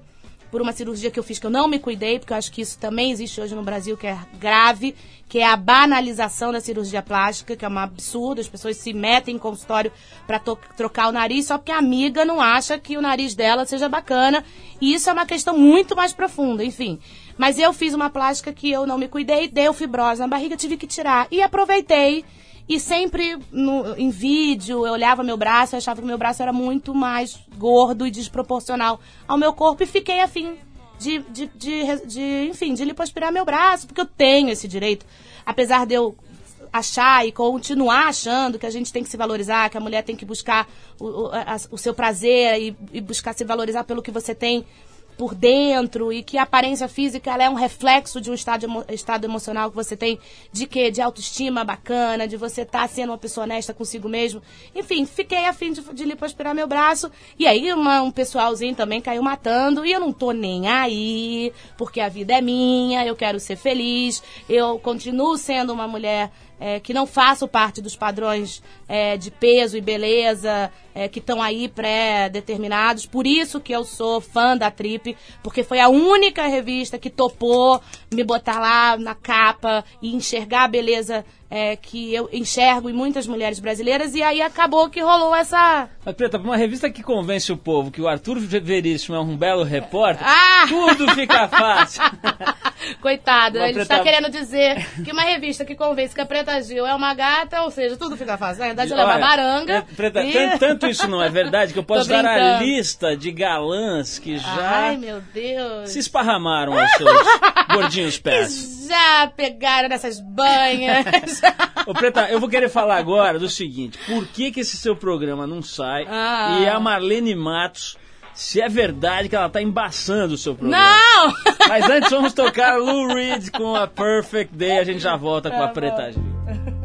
por uma cirurgia que eu fiz que eu não me cuidei, porque eu acho que isso também existe hoje no Brasil, que é grave, que é a banalização da cirurgia plástica, que é um absurdo. As pessoas se metem em consultório para trocar o nariz só porque a amiga não acha que o nariz dela seja bacana. E isso é uma questão muito mais profunda, enfim. Mas eu fiz uma plástica que eu não me cuidei, deu fibrose na barriga, tive que tirar. E aproveitei. E sempre no- em vídeo eu olhava meu braço e achava que meu braço era muito mais gordo e desproporcional ao meu corpo e fiquei afim de, de, de, de, enfim, de lipoaspirar meu braço, porque eu tenho esse direito. Apesar de eu achar e continuar achando que a gente tem que se valorizar, que a mulher tem que buscar o, o, a- o seu prazer e, e buscar se valorizar pelo que você tem por dentro e que a aparência física ela é um reflexo de um estado, estado emocional que você tem de quê? De autoestima bacana, de você estar sendo uma pessoa honesta consigo mesmo. Enfim, fiquei afim de, de lipoaspirar meu braço e aí uma- um pessoalzinho também caiu matando e eu não tô nem aí, porque a vida é minha, eu quero ser feliz, eu continuo sendo uma mulher é, que não faço parte dos padrões é, de peso e beleza é, que estão aí pré-determinados. Por isso que eu sou fã da Trip, porque foi a única revista que topou me botar lá na capa e enxergar a beleza é, que eu enxergo em muitas mulheres brasileiras. E aí acabou que rolou essa. Mas, Preta, pra uma revista que convence o povo que o Arthur Veríssimo é um belo repórter, Ah! tudo fica fácil. Coitado, Uma ele preta- está querendo dizer que uma revista que convence que a Preta Gil é uma gata, ou seja, tudo fica fácil. Na verdade, ela é uma baranga. é, Preta, e- tanto, tanto isso não é verdade que eu posso dar a lista de galãs que já Ai, meu Deus. se esparramaram aos seus gordinhos pés. Já pegaram nessas banhas. Ô, Preta, eu vou querer falar agora do seguinte: por que, que esse seu programa não sai Ah. e a Marlene Matos, se é verdade que ela tá embaçando o seu programa? Não! Mas antes vamos tocar Lou Reed com a Perfect Day, a gente já volta com a Tá Preta Gil.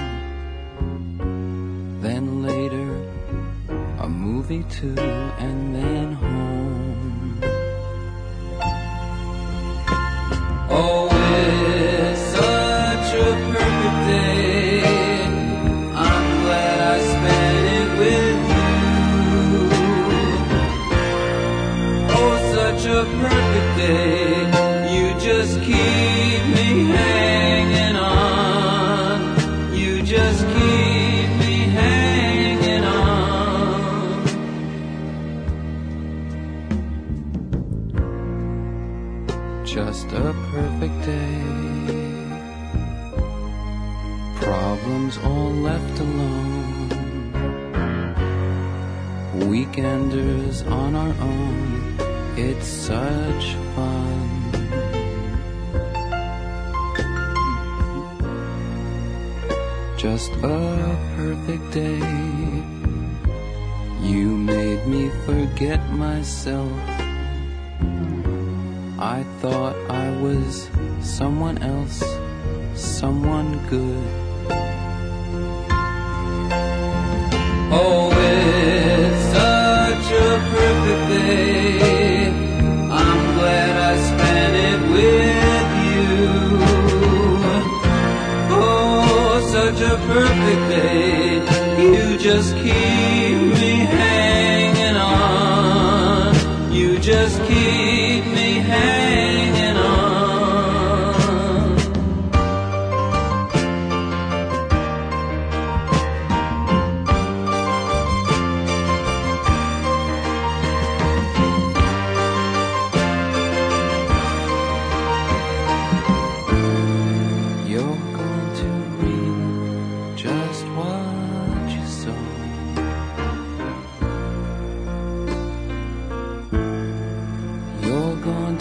Movie too, and then home.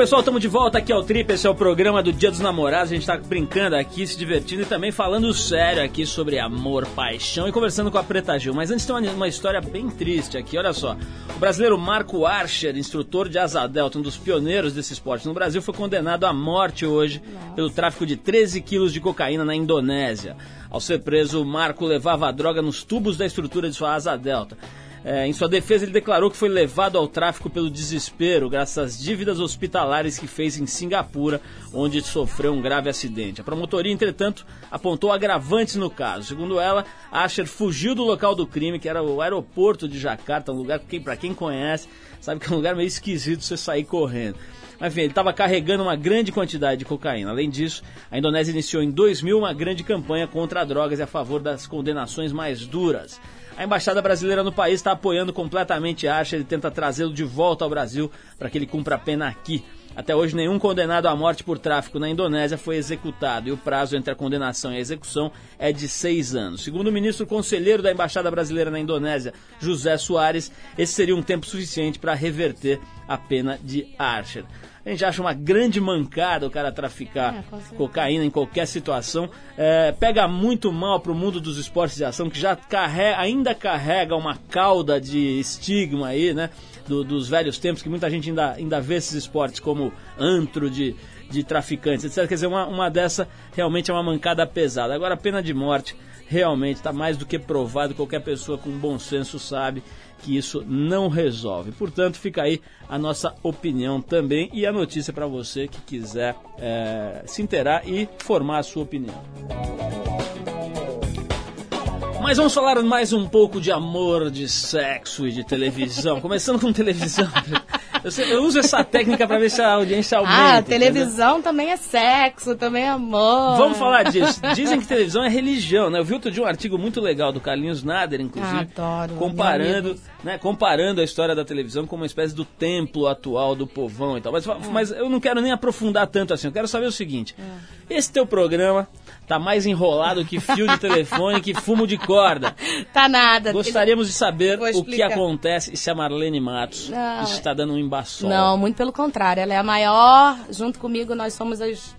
Pessoal, estamos de volta aqui ao Trip. Esse é o programa do Dia dos Namorados. A gente está brincando aqui, se divertindo e também falando sério aqui sobre amor, paixão e conversando com a Preta Gil. Mas antes tem uma, uma história bem triste aqui. Olha só. O brasileiro Marco Archer, instrutor de asa delta, um dos pioneiros desse esporte no Brasil, foi condenado à morte hoje pelo tráfico de 13 quilos de cocaína na Indonésia. Ao ser preso, o Marco levava a droga nos tubos da estrutura de sua asa delta. É, em sua defesa, ele declarou que foi levado ao tráfico pelo desespero, graças às dívidas hospitalares que fez em Singapura, onde sofreu um grave acidente. A promotoria, entretanto, apontou agravantes no caso. Segundo ela, Asher fugiu do local do crime, que era o aeroporto de Jakarta, um lugar que, para quem conhece, sabe que é um lugar meio esquisito você sair correndo. Mas, enfim, ele estava carregando uma grande quantidade de cocaína. Além disso, a Indonésia iniciou em 2000 uma grande campanha contra drogas e a favor das condenações mais duras. A embaixada brasileira no país está apoiando completamente Archer e tenta trazê-lo de volta ao Brasil para que ele cumpra a pena aqui. Até hoje, nenhum condenado à morte por tráfico na Indonésia foi executado e o prazo entre a condenação e a execução é de seis anos. Segundo o ministro conselheiro da Embaixada Brasileira na Indonésia, José Soares, esse seria um tempo suficiente para reverter a pena de Archer. A gente acha uma grande mancada o cara traficar É, cocaína em qualquer situação. É, pega muito mal pro mundo dos esportes de ação, que já carrega, ainda carrega uma cauda de estigma aí, né? do- dos velhos tempos, que muita gente ainda, ainda vê esses esportes como antro de, de traficantes, etc. Quer dizer, uma, uma dessa realmente é uma mancada pesada. Agora, a pena de morte realmente está mais do que provado, qualquer pessoa com bom senso sabe que isso não resolve. Portanto, fica aí a nossa opinião também e a notícia para você que quiser eh, se inteirar e formar a sua opinião. Mas vamos falar mais um pouco de amor, de sexo e de televisão. Começando com televisão. Eu, eu uso essa técnica pra ver se a audiência aumenta. Ah, entendeu? televisão também é sexo, também é amor. Vamos falar disso. Dizem que televisão é religião, né? Eu vi outro dia um artigo muito legal do Carlinhos Nader, inclusive, Ah, adoro, comparando, né, comparando a história da televisão com uma espécie do templo atual do povão e tal. Mas, É. mas eu não quero nem aprofundar tanto assim. Eu quero saber o seguinte: esse teu programa tá mais enrolado que fio de telefone, que fumo de corda. Tá nada. Gostaríamos de saber o que acontece e se a Marlene Matos Não, está dando um embaçol. Não, muito pelo contrário. Ela é a maior, junto comigo, nós somos as,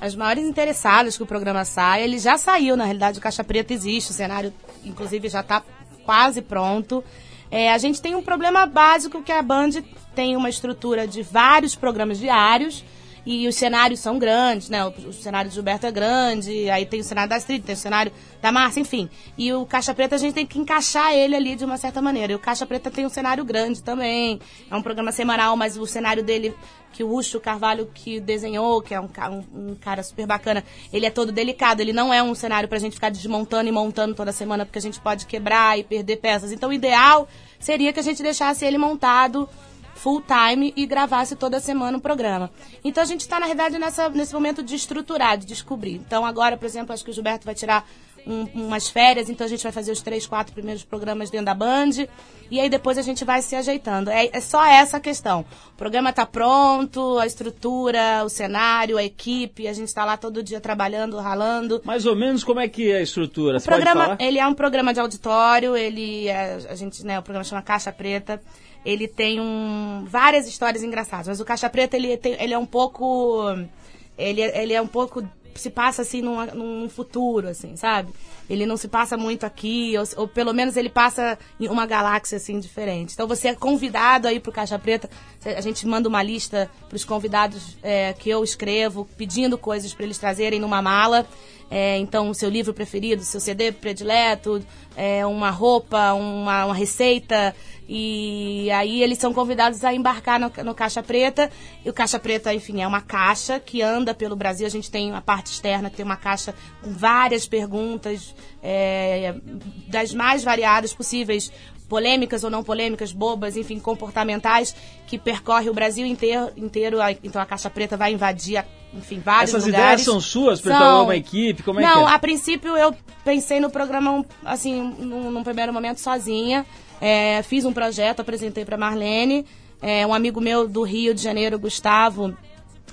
as maiores interessadas que o programa saia. Ele já saiu, na realidade, o Caixa Preta existe, o cenário, inclusive, já está quase pronto. É, a gente tem um problema básico que a Band tem uma estrutura de vários programas diários e os cenários são grandes, né? O, o cenário de Gilberto é grande, aí tem o cenário da Astrid, tem o cenário da Márcia, enfim. E o Caixa Preta a gente tem que encaixar ele ali de uma certa maneira. E o Caixa Preta tem um cenário grande também. É um programa semanal, mas o cenário dele, que o Ucho Carvalho que desenhou, que é um, um- um cara super bacana, ele é todo delicado. Ele não é um cenário pra gente ficar desmontando e montando toda semana, porque a gente pode quebrar e perder peças. Então o ideal seria que a gente deixasse ele montado full time e gravasse toda semana o programa. Então a gente está, na verdade, nessa, nesse momento de estruturar, de descobrir. Então agora, por exemplo, acho que o Gilberto vai tirar um- umas férias, então a gente vai fazer os três, quatro primeiros programas dentro da Band e aí depois a gente vai se ajeitando. É, é só essa a questão. O programa está pronto, a estrutura, o cenário, a equipe, a gente está lá todo dia trabalhando, ralando. Mais ou menos como é que é a estrutura? O Você programa, ele é um programa de auditório, ele é, a gente, né, o programa chama Caixa Preta. Ele tem um, várias histórias engraçadas, mas o Caixa Preta ele, tem- ele é um pouco ele, é- ele é um pouco se passa assim num, num futuro assim, sabe? Ele não se passa muito aqui, ou, ou pelo menos ele passa em uma galáxia assim diferente. Então você é convidado aí pro Caixa Preta, a gente manda uma lista para os convidados é, que eu escrevo, pedindo coisas para eles trazerem numa mala. É, então, o seu livro preferido, seu CD predileto, é, uma roupa, uma, uma receita. E aí eles são convidados a embarcar no, no Caixa Preta. E o Caixa Preta, enfim, é uma caixa que anda pelo Brasil. A gente tem a parte externa, que tem uma caixa com várias perguntas é, das mais variadas possíveis polêmicas ou não polêmicas, bobas, enfim, comportamentais, que percorre o Brasil inteiro. inteiro. Então a Caixa Preta vai invadir, a- enfim, vários Essas lugares. ideias são suas, Preta, São. uma equipe? Como é não, que é? a princípio eu pensei no programa, assim, num, num primeiro momento sozinha. É, fiz um projeto, apresentei para Marlene. É, um amigo meu do Rio de Janeiro, Gustavo,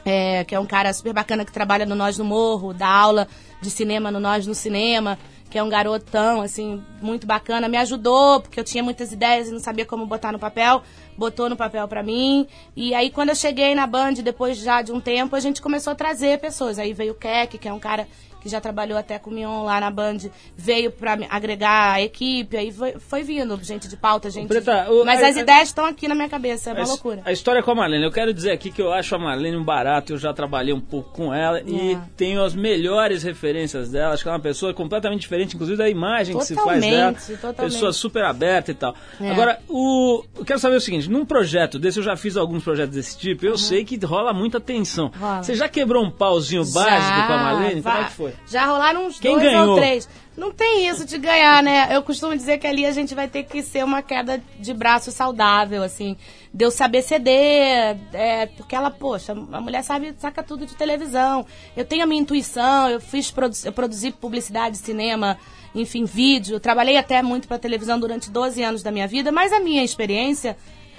é, que é um cara super bacana que trabalha no Nós no Morro, dá aula de cinema no Nós no Cinema, que é um garotão, assim, muito bacana. Me ajudou, porque eu tinha muitas ideias e não sabia como botar no papel. Botou no papel pra mim. E aí, quando eu cheguei na Band, depois já de um tempo, a gente começou a trazer pessoas. Aí veio o Keck, que é um cara que já trabalhou até com o Mion lá na Band, veio me- agregar a equipe, aí foi, foi vindo gente de pauta, gente. Preta, o- Mas a- as a- ideias estão aqui na minha cabeça, é uma A loucura. A história com a Marlene. Eu quero dizer aqui que eu acho a Marlene um barato. Eu já trabalhei um pouco com ela e É. tenho as melhores referências dela. Acho que é uma pessoa completamente diferente, inclusive da imagem que se faz Totalmente, dela. totalmente. Pessoa super aberta e tal. É. Agora, o... eu quero saber o seguinte: num projeto desse, eu já fiz alguns projetos desse tipo, eu sei que rola muita tensão. Uhum. Rola. Você já quebrou um pauzinho básico Já, com a Marlene? Como é que foi? Já rolaram uns Quem dois ganhou? ou três. Não tem isso de ganhar, né? Eu costumo dizer que ali a gente vai ter que ser uma queda de braço saudável, assim. De eu saber ceder, é, porque ela, poxa, a mulher sabe, saca tudo de televisão. Eu tenho a minha intuição, eu fiz, produ eu produzi publicidade, cinema, enfim, vídeo. Trabalhei até muito para televisão durante 12 anos da minha vida, mas a minha experiência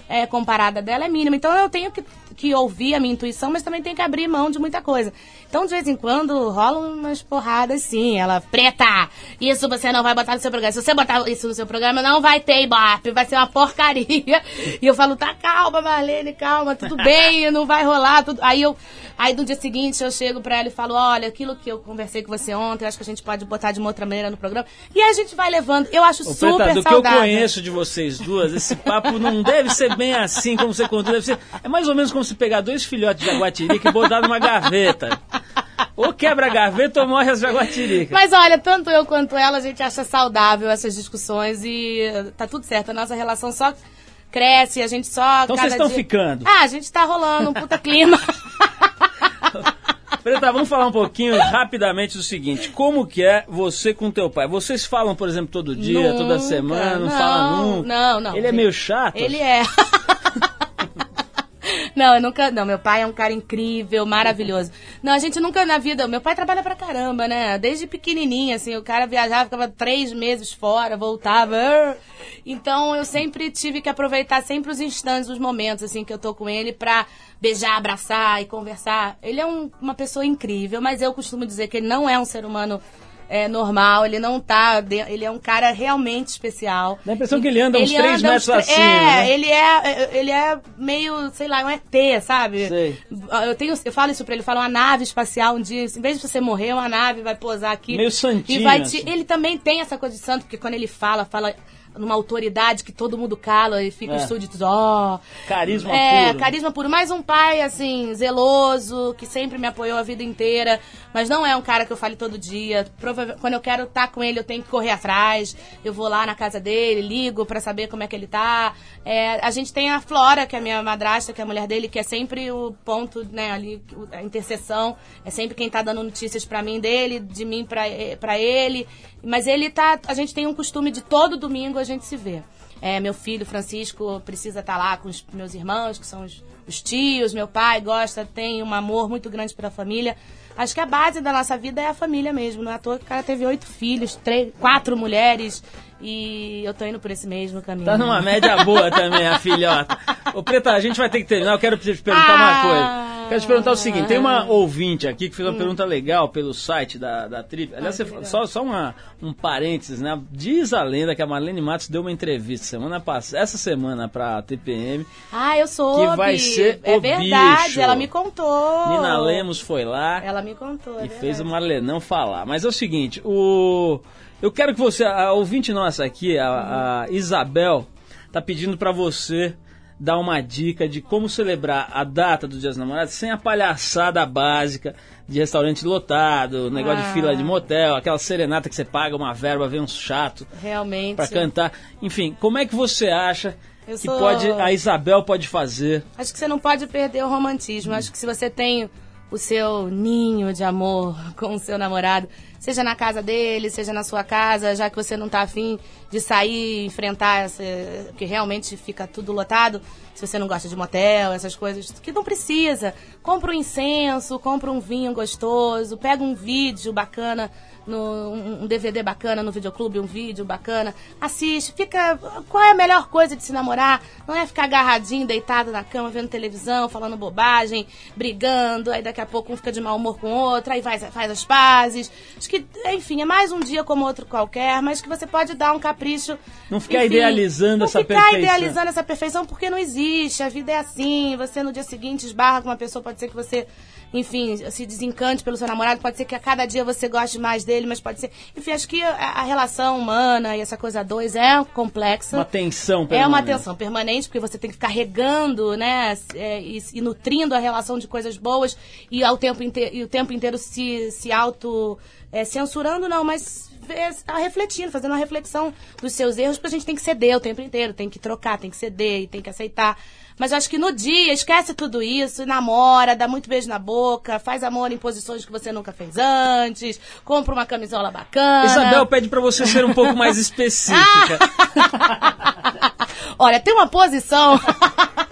é, comparada dela é mínima. Então eu tenho que, que ouvir a minha intuição, mas também tenho que abrir mão de muita coisa. Então, de vez em quando, rolam umas porradas sim. Ela, preta, isso você não vai botar no seu programa. Se você botar isso no seu programa, não vai ter Ibope, vai ser uma porcaria. E eu falo, tá calma, Marlene, calma, tudo bem, não vai rolar. Tudo... Aí eu. Aí no dia seguinte eu chego pra ela e falo, olha, aquilo que eu conversei com você ontem, acho que a gente pode botar de uma outra maneira no programa. E aí a gente vai levando. Eu acho Ô, super Preta, do que eu saudável. conheço de vocês duas, esse papo não deve ser bem assim como você contou. Deve ser, é mais ou menos como se pegar dois filhotes de jaguatirica e botar numa gaveta. Ou quebra a gaveta ou morre as jaguatiricas. Mas olha, tanto eu quanto ela, a gente acha saudável essas discussões e tá tudo certo. A nossa relação só cresce, a gente só. Então vocês estão dia- ficando. Ah, a gente tá rolando um puta clima. Preta, vamos falar um pouquinho rapidamente do seguinte: como que é você com teu pai? Vocês falam, por exemplo, todo dia, toda Nunca, semana, não, não, fala nunca? não, não. Ele é meio chato? Ele é. Não, eu nunca. Não, meu pai é um cara incrível, maravilhoso. Não, a gente nunca na vida. Meu pai trabalha pra caramba, né? Desde pequenininho, assim, o cara viajava, ficava três meses fora, voltava. Então eu sempre tive que aproveitar sempre os instantes, os momentos, assim, que eu tô com ele pra beijar, abraçar e conversar. Ele é um- uma pessoa incrível, mas eu costumo dizer que ele não é um ser humano. É, normal, ele não tá. Ele é um cara realmente especial. Dá a impressão que ele anda uns três anda metros tre- acima, É, né? ele é, ele é meio, sei lá, um ET, sabe? Sei. Eu, tenho, eu falo isso pra ele, eu falo uma nave espacial um dia, em vez de você morrer, uma nave vai pousar aqui. Meio santinho, E vai te, assim. Ele também tem essa coisa de santo, porque quando ele fala, fala numa autoridade que todo mundo cala e fica É. os súditos, ó. Carisma é, puro. carisma puro. Mais um pai, assim, zeloso, que sempre me apoiou a vida inteira, mas não é um cara que eu fale todo dia. Prova- Quando eu quero estar com ele, eu tenho que correr atrás. Eu vou lá na casa dele, ligo pra saber como é que ele tá. É, a gente tem a Flora, que é a minha madrasta, que é a mulher dele, que é sempre o ponto, né, ali, a interseção. É sempre quem tá dando notícias pra mim dele, de mim pra, eh, pra ele. Mas ele tá. A gente tem um costume de todo domingo a gente se ver. É, meu filho Francisco precisa estar lá com os meus irmãos, que são os, os tios, meu pai gosta, tem um amor muito grande pela família. Acho que a base da nossa vida é a família mesmo. Não é à toa que o cara teve oito filhos, três, quatro mulheres. E eu tô indo por esse mesmo caminho. Tá numa média boa também, a filhota. Ô, Preta, a gente vai ter que terminar. Eu quero te perguntar Ah. uma coisa. Quero te perguntar o seguinte: tem uma ouvinte aqui que fez uma pergunta legal pelo site da, da Trip. Aliás, você- só, só uma, um parênteses, né? Diz a lenda que a Marlene Matos deu uma entrevista semana passada, essa semana pra TPM. Ah, eu soube. Que vai ser É o verdade, bicho. ela me contou. Nina Lemos foi lá. Ela me contou. é e fez o. Marlenão falar. Mas é o seguinte, o eu quero que você, a ouvinte nossa aqui, a, a Isabel, tá pedindo pra você dar uma dica de como celebrar a data dos Dias dos Namorados sem a palhaçada básica de restaurante lotado, negócio de Ah. fila de motel, aquela serenata que você paga uma verba, vem um chato Realmente. pra cantar. Enfim, como é que você acha Eu que sou- pode a Isabel pode fazer? Acho que você não pode perder o romantismo. Acho que se você tem o seu ninho de amor com o seu namorado, seja na casa dele, seja na sua casa, já que você não tá afim de sair enfrentar essa. porque realmente fica tudo lotado. Se você não gosta de motel, essas coisas, que não precisa. Compra um incenso, compra um vinho gostoso, pega um vídeo bacana no, um DVD bacana no videoclube, um vídeo bacana, assiste, fica. Qual é a melhor coisa de se namorar? Não é ficar agarradinho, deitado na cama, vendo televisão, falando bobagem, brigando, aí daqui a pouco um fica de mau humor com o outro, aí faz, faz as pazes. Acho que, enfim, é mais um dia como outro qualquer, mas que você pode dar um capricho. Não ficar idealizando não essa ficar perfeição. idealizando essa perfeição porque não existe. A vida é assim. Você no dia seguinte esbarra com uma pessoa, pode ser que você, enfim, se desencante pelo seu namorado, pode ser que a cada dia você goste mais dele, mas pode ser. Enfim, acho que a, a relação humana e essa coisa dois é complexa. Uma tensão É uma permanente. tensão permanente, porque você tem que ficar regando, né? é, e, e nutrindo a relação de coisas boas e, ao tempo, inte e o tempo inteiro se, se auto é, censurando, não, mas tá refletindo, fazendo uma reflexão dos seus erros, porque a gente tem que ceder o tempo inteiro, tem que trocar, tem que ceder e tem que aceitar. Mas acho que no dia, esquece tudo isso, namora, dá muito beijo na boca, faz amor em posições que você nunca fez antes, compra uma camisola bacana. Isabel pede pra você ser um pouco mais específica. Olha, tem uma posição.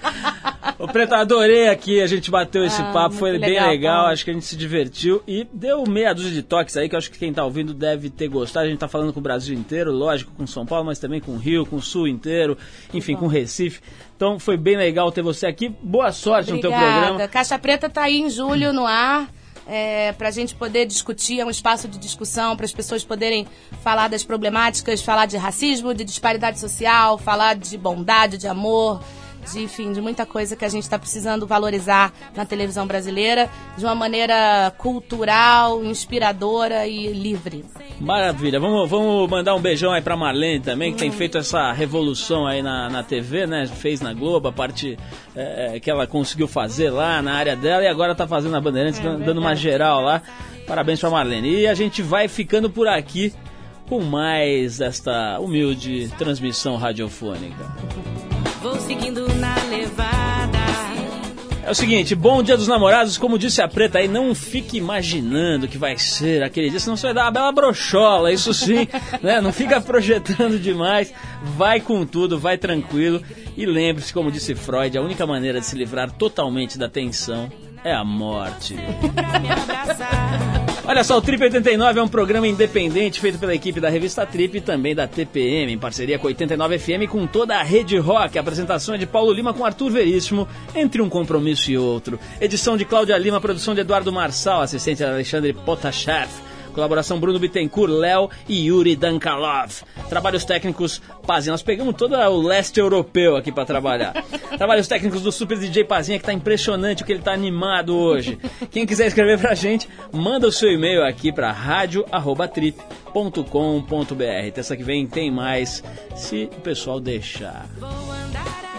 Ô, Preto, adorei aqui, a gente bateu esse Ah, papo, foi muito bem legal, legal, acho que a gente se divertiu e deu meia dúzia de toques aí que eu acho que quem tá ouvindo deve ter gostado. A gente tá falando com o Brasil inteiro, lógico, com São Paulo, mas também com o Rio, com o Sul inteiro, enfim, com o Recife. Então foi bem legal ter você aqui. Boa sorte no teu Obrigada. programa. Caixa Preta tá aí em julho no ar. É, para a gente poder discutir, é um espaço de discussão para as pessoas poderem falar das problemáticas, falar de racismo, de disparidade social, falar de bondade, de amor, de enfim, de muita coisa que a gente está precisando valorizar na televisão brasileira de uma maneira cultural, inspiradora e livre. Maravilha, vamos, vamos mandar um beijão aí pra Marlene também, que tem feito essa revolução aí na, na TV, né? Fez na Globo a parte é, é, que ela conseguiu fazer lá na área dela e agora tá fazendo na Bandeirantes, dan- dando uma geral lá. Parabéns pra Marlene. E a gente vai ficando por aqui com mais esta humilde transmissão radiofônica. Vou seguindo na levada. É o seguinte, bom dia dos namorados, como disse a Preta aí, não fique imaginando que vai ser aquele dia, senão você vai dar uma bela brochola, isso sim, né? Não fica projetando demais, vai com tudo, vai tranquilo e lembre-se, como disse Freud, a única maneira de se livrar totalmente da tensão é a morte. Olha só, o Trip 89 é um programa independente feito pela equipe da revista Trip e também da TPM, em parceria com 89 FM com toda a rede rock. A apresentação é de Paulo Lima com Arthur Veríssimo, entre um compromisso e outro. Edição de Cláudia Lima, produção de Eduardo Marçal, assistente de Alexandre Potashev. Colaboração Bruno Bittencourt, Léo e Yuri Dankalov. Trabalhos técnicos Pazinha. Nós pegamos todo o leste europeu aqui para trabalhar. Trabalhos técnicos do Super DJ Pazinha, que tá impressionante o que ele tá animado hoje. Quem quiser escrever pra gente, manda o seu e-mail aqui para rádio@trip.com.br. Terça que vem tem mais, se o pessoal deixar. Vou andar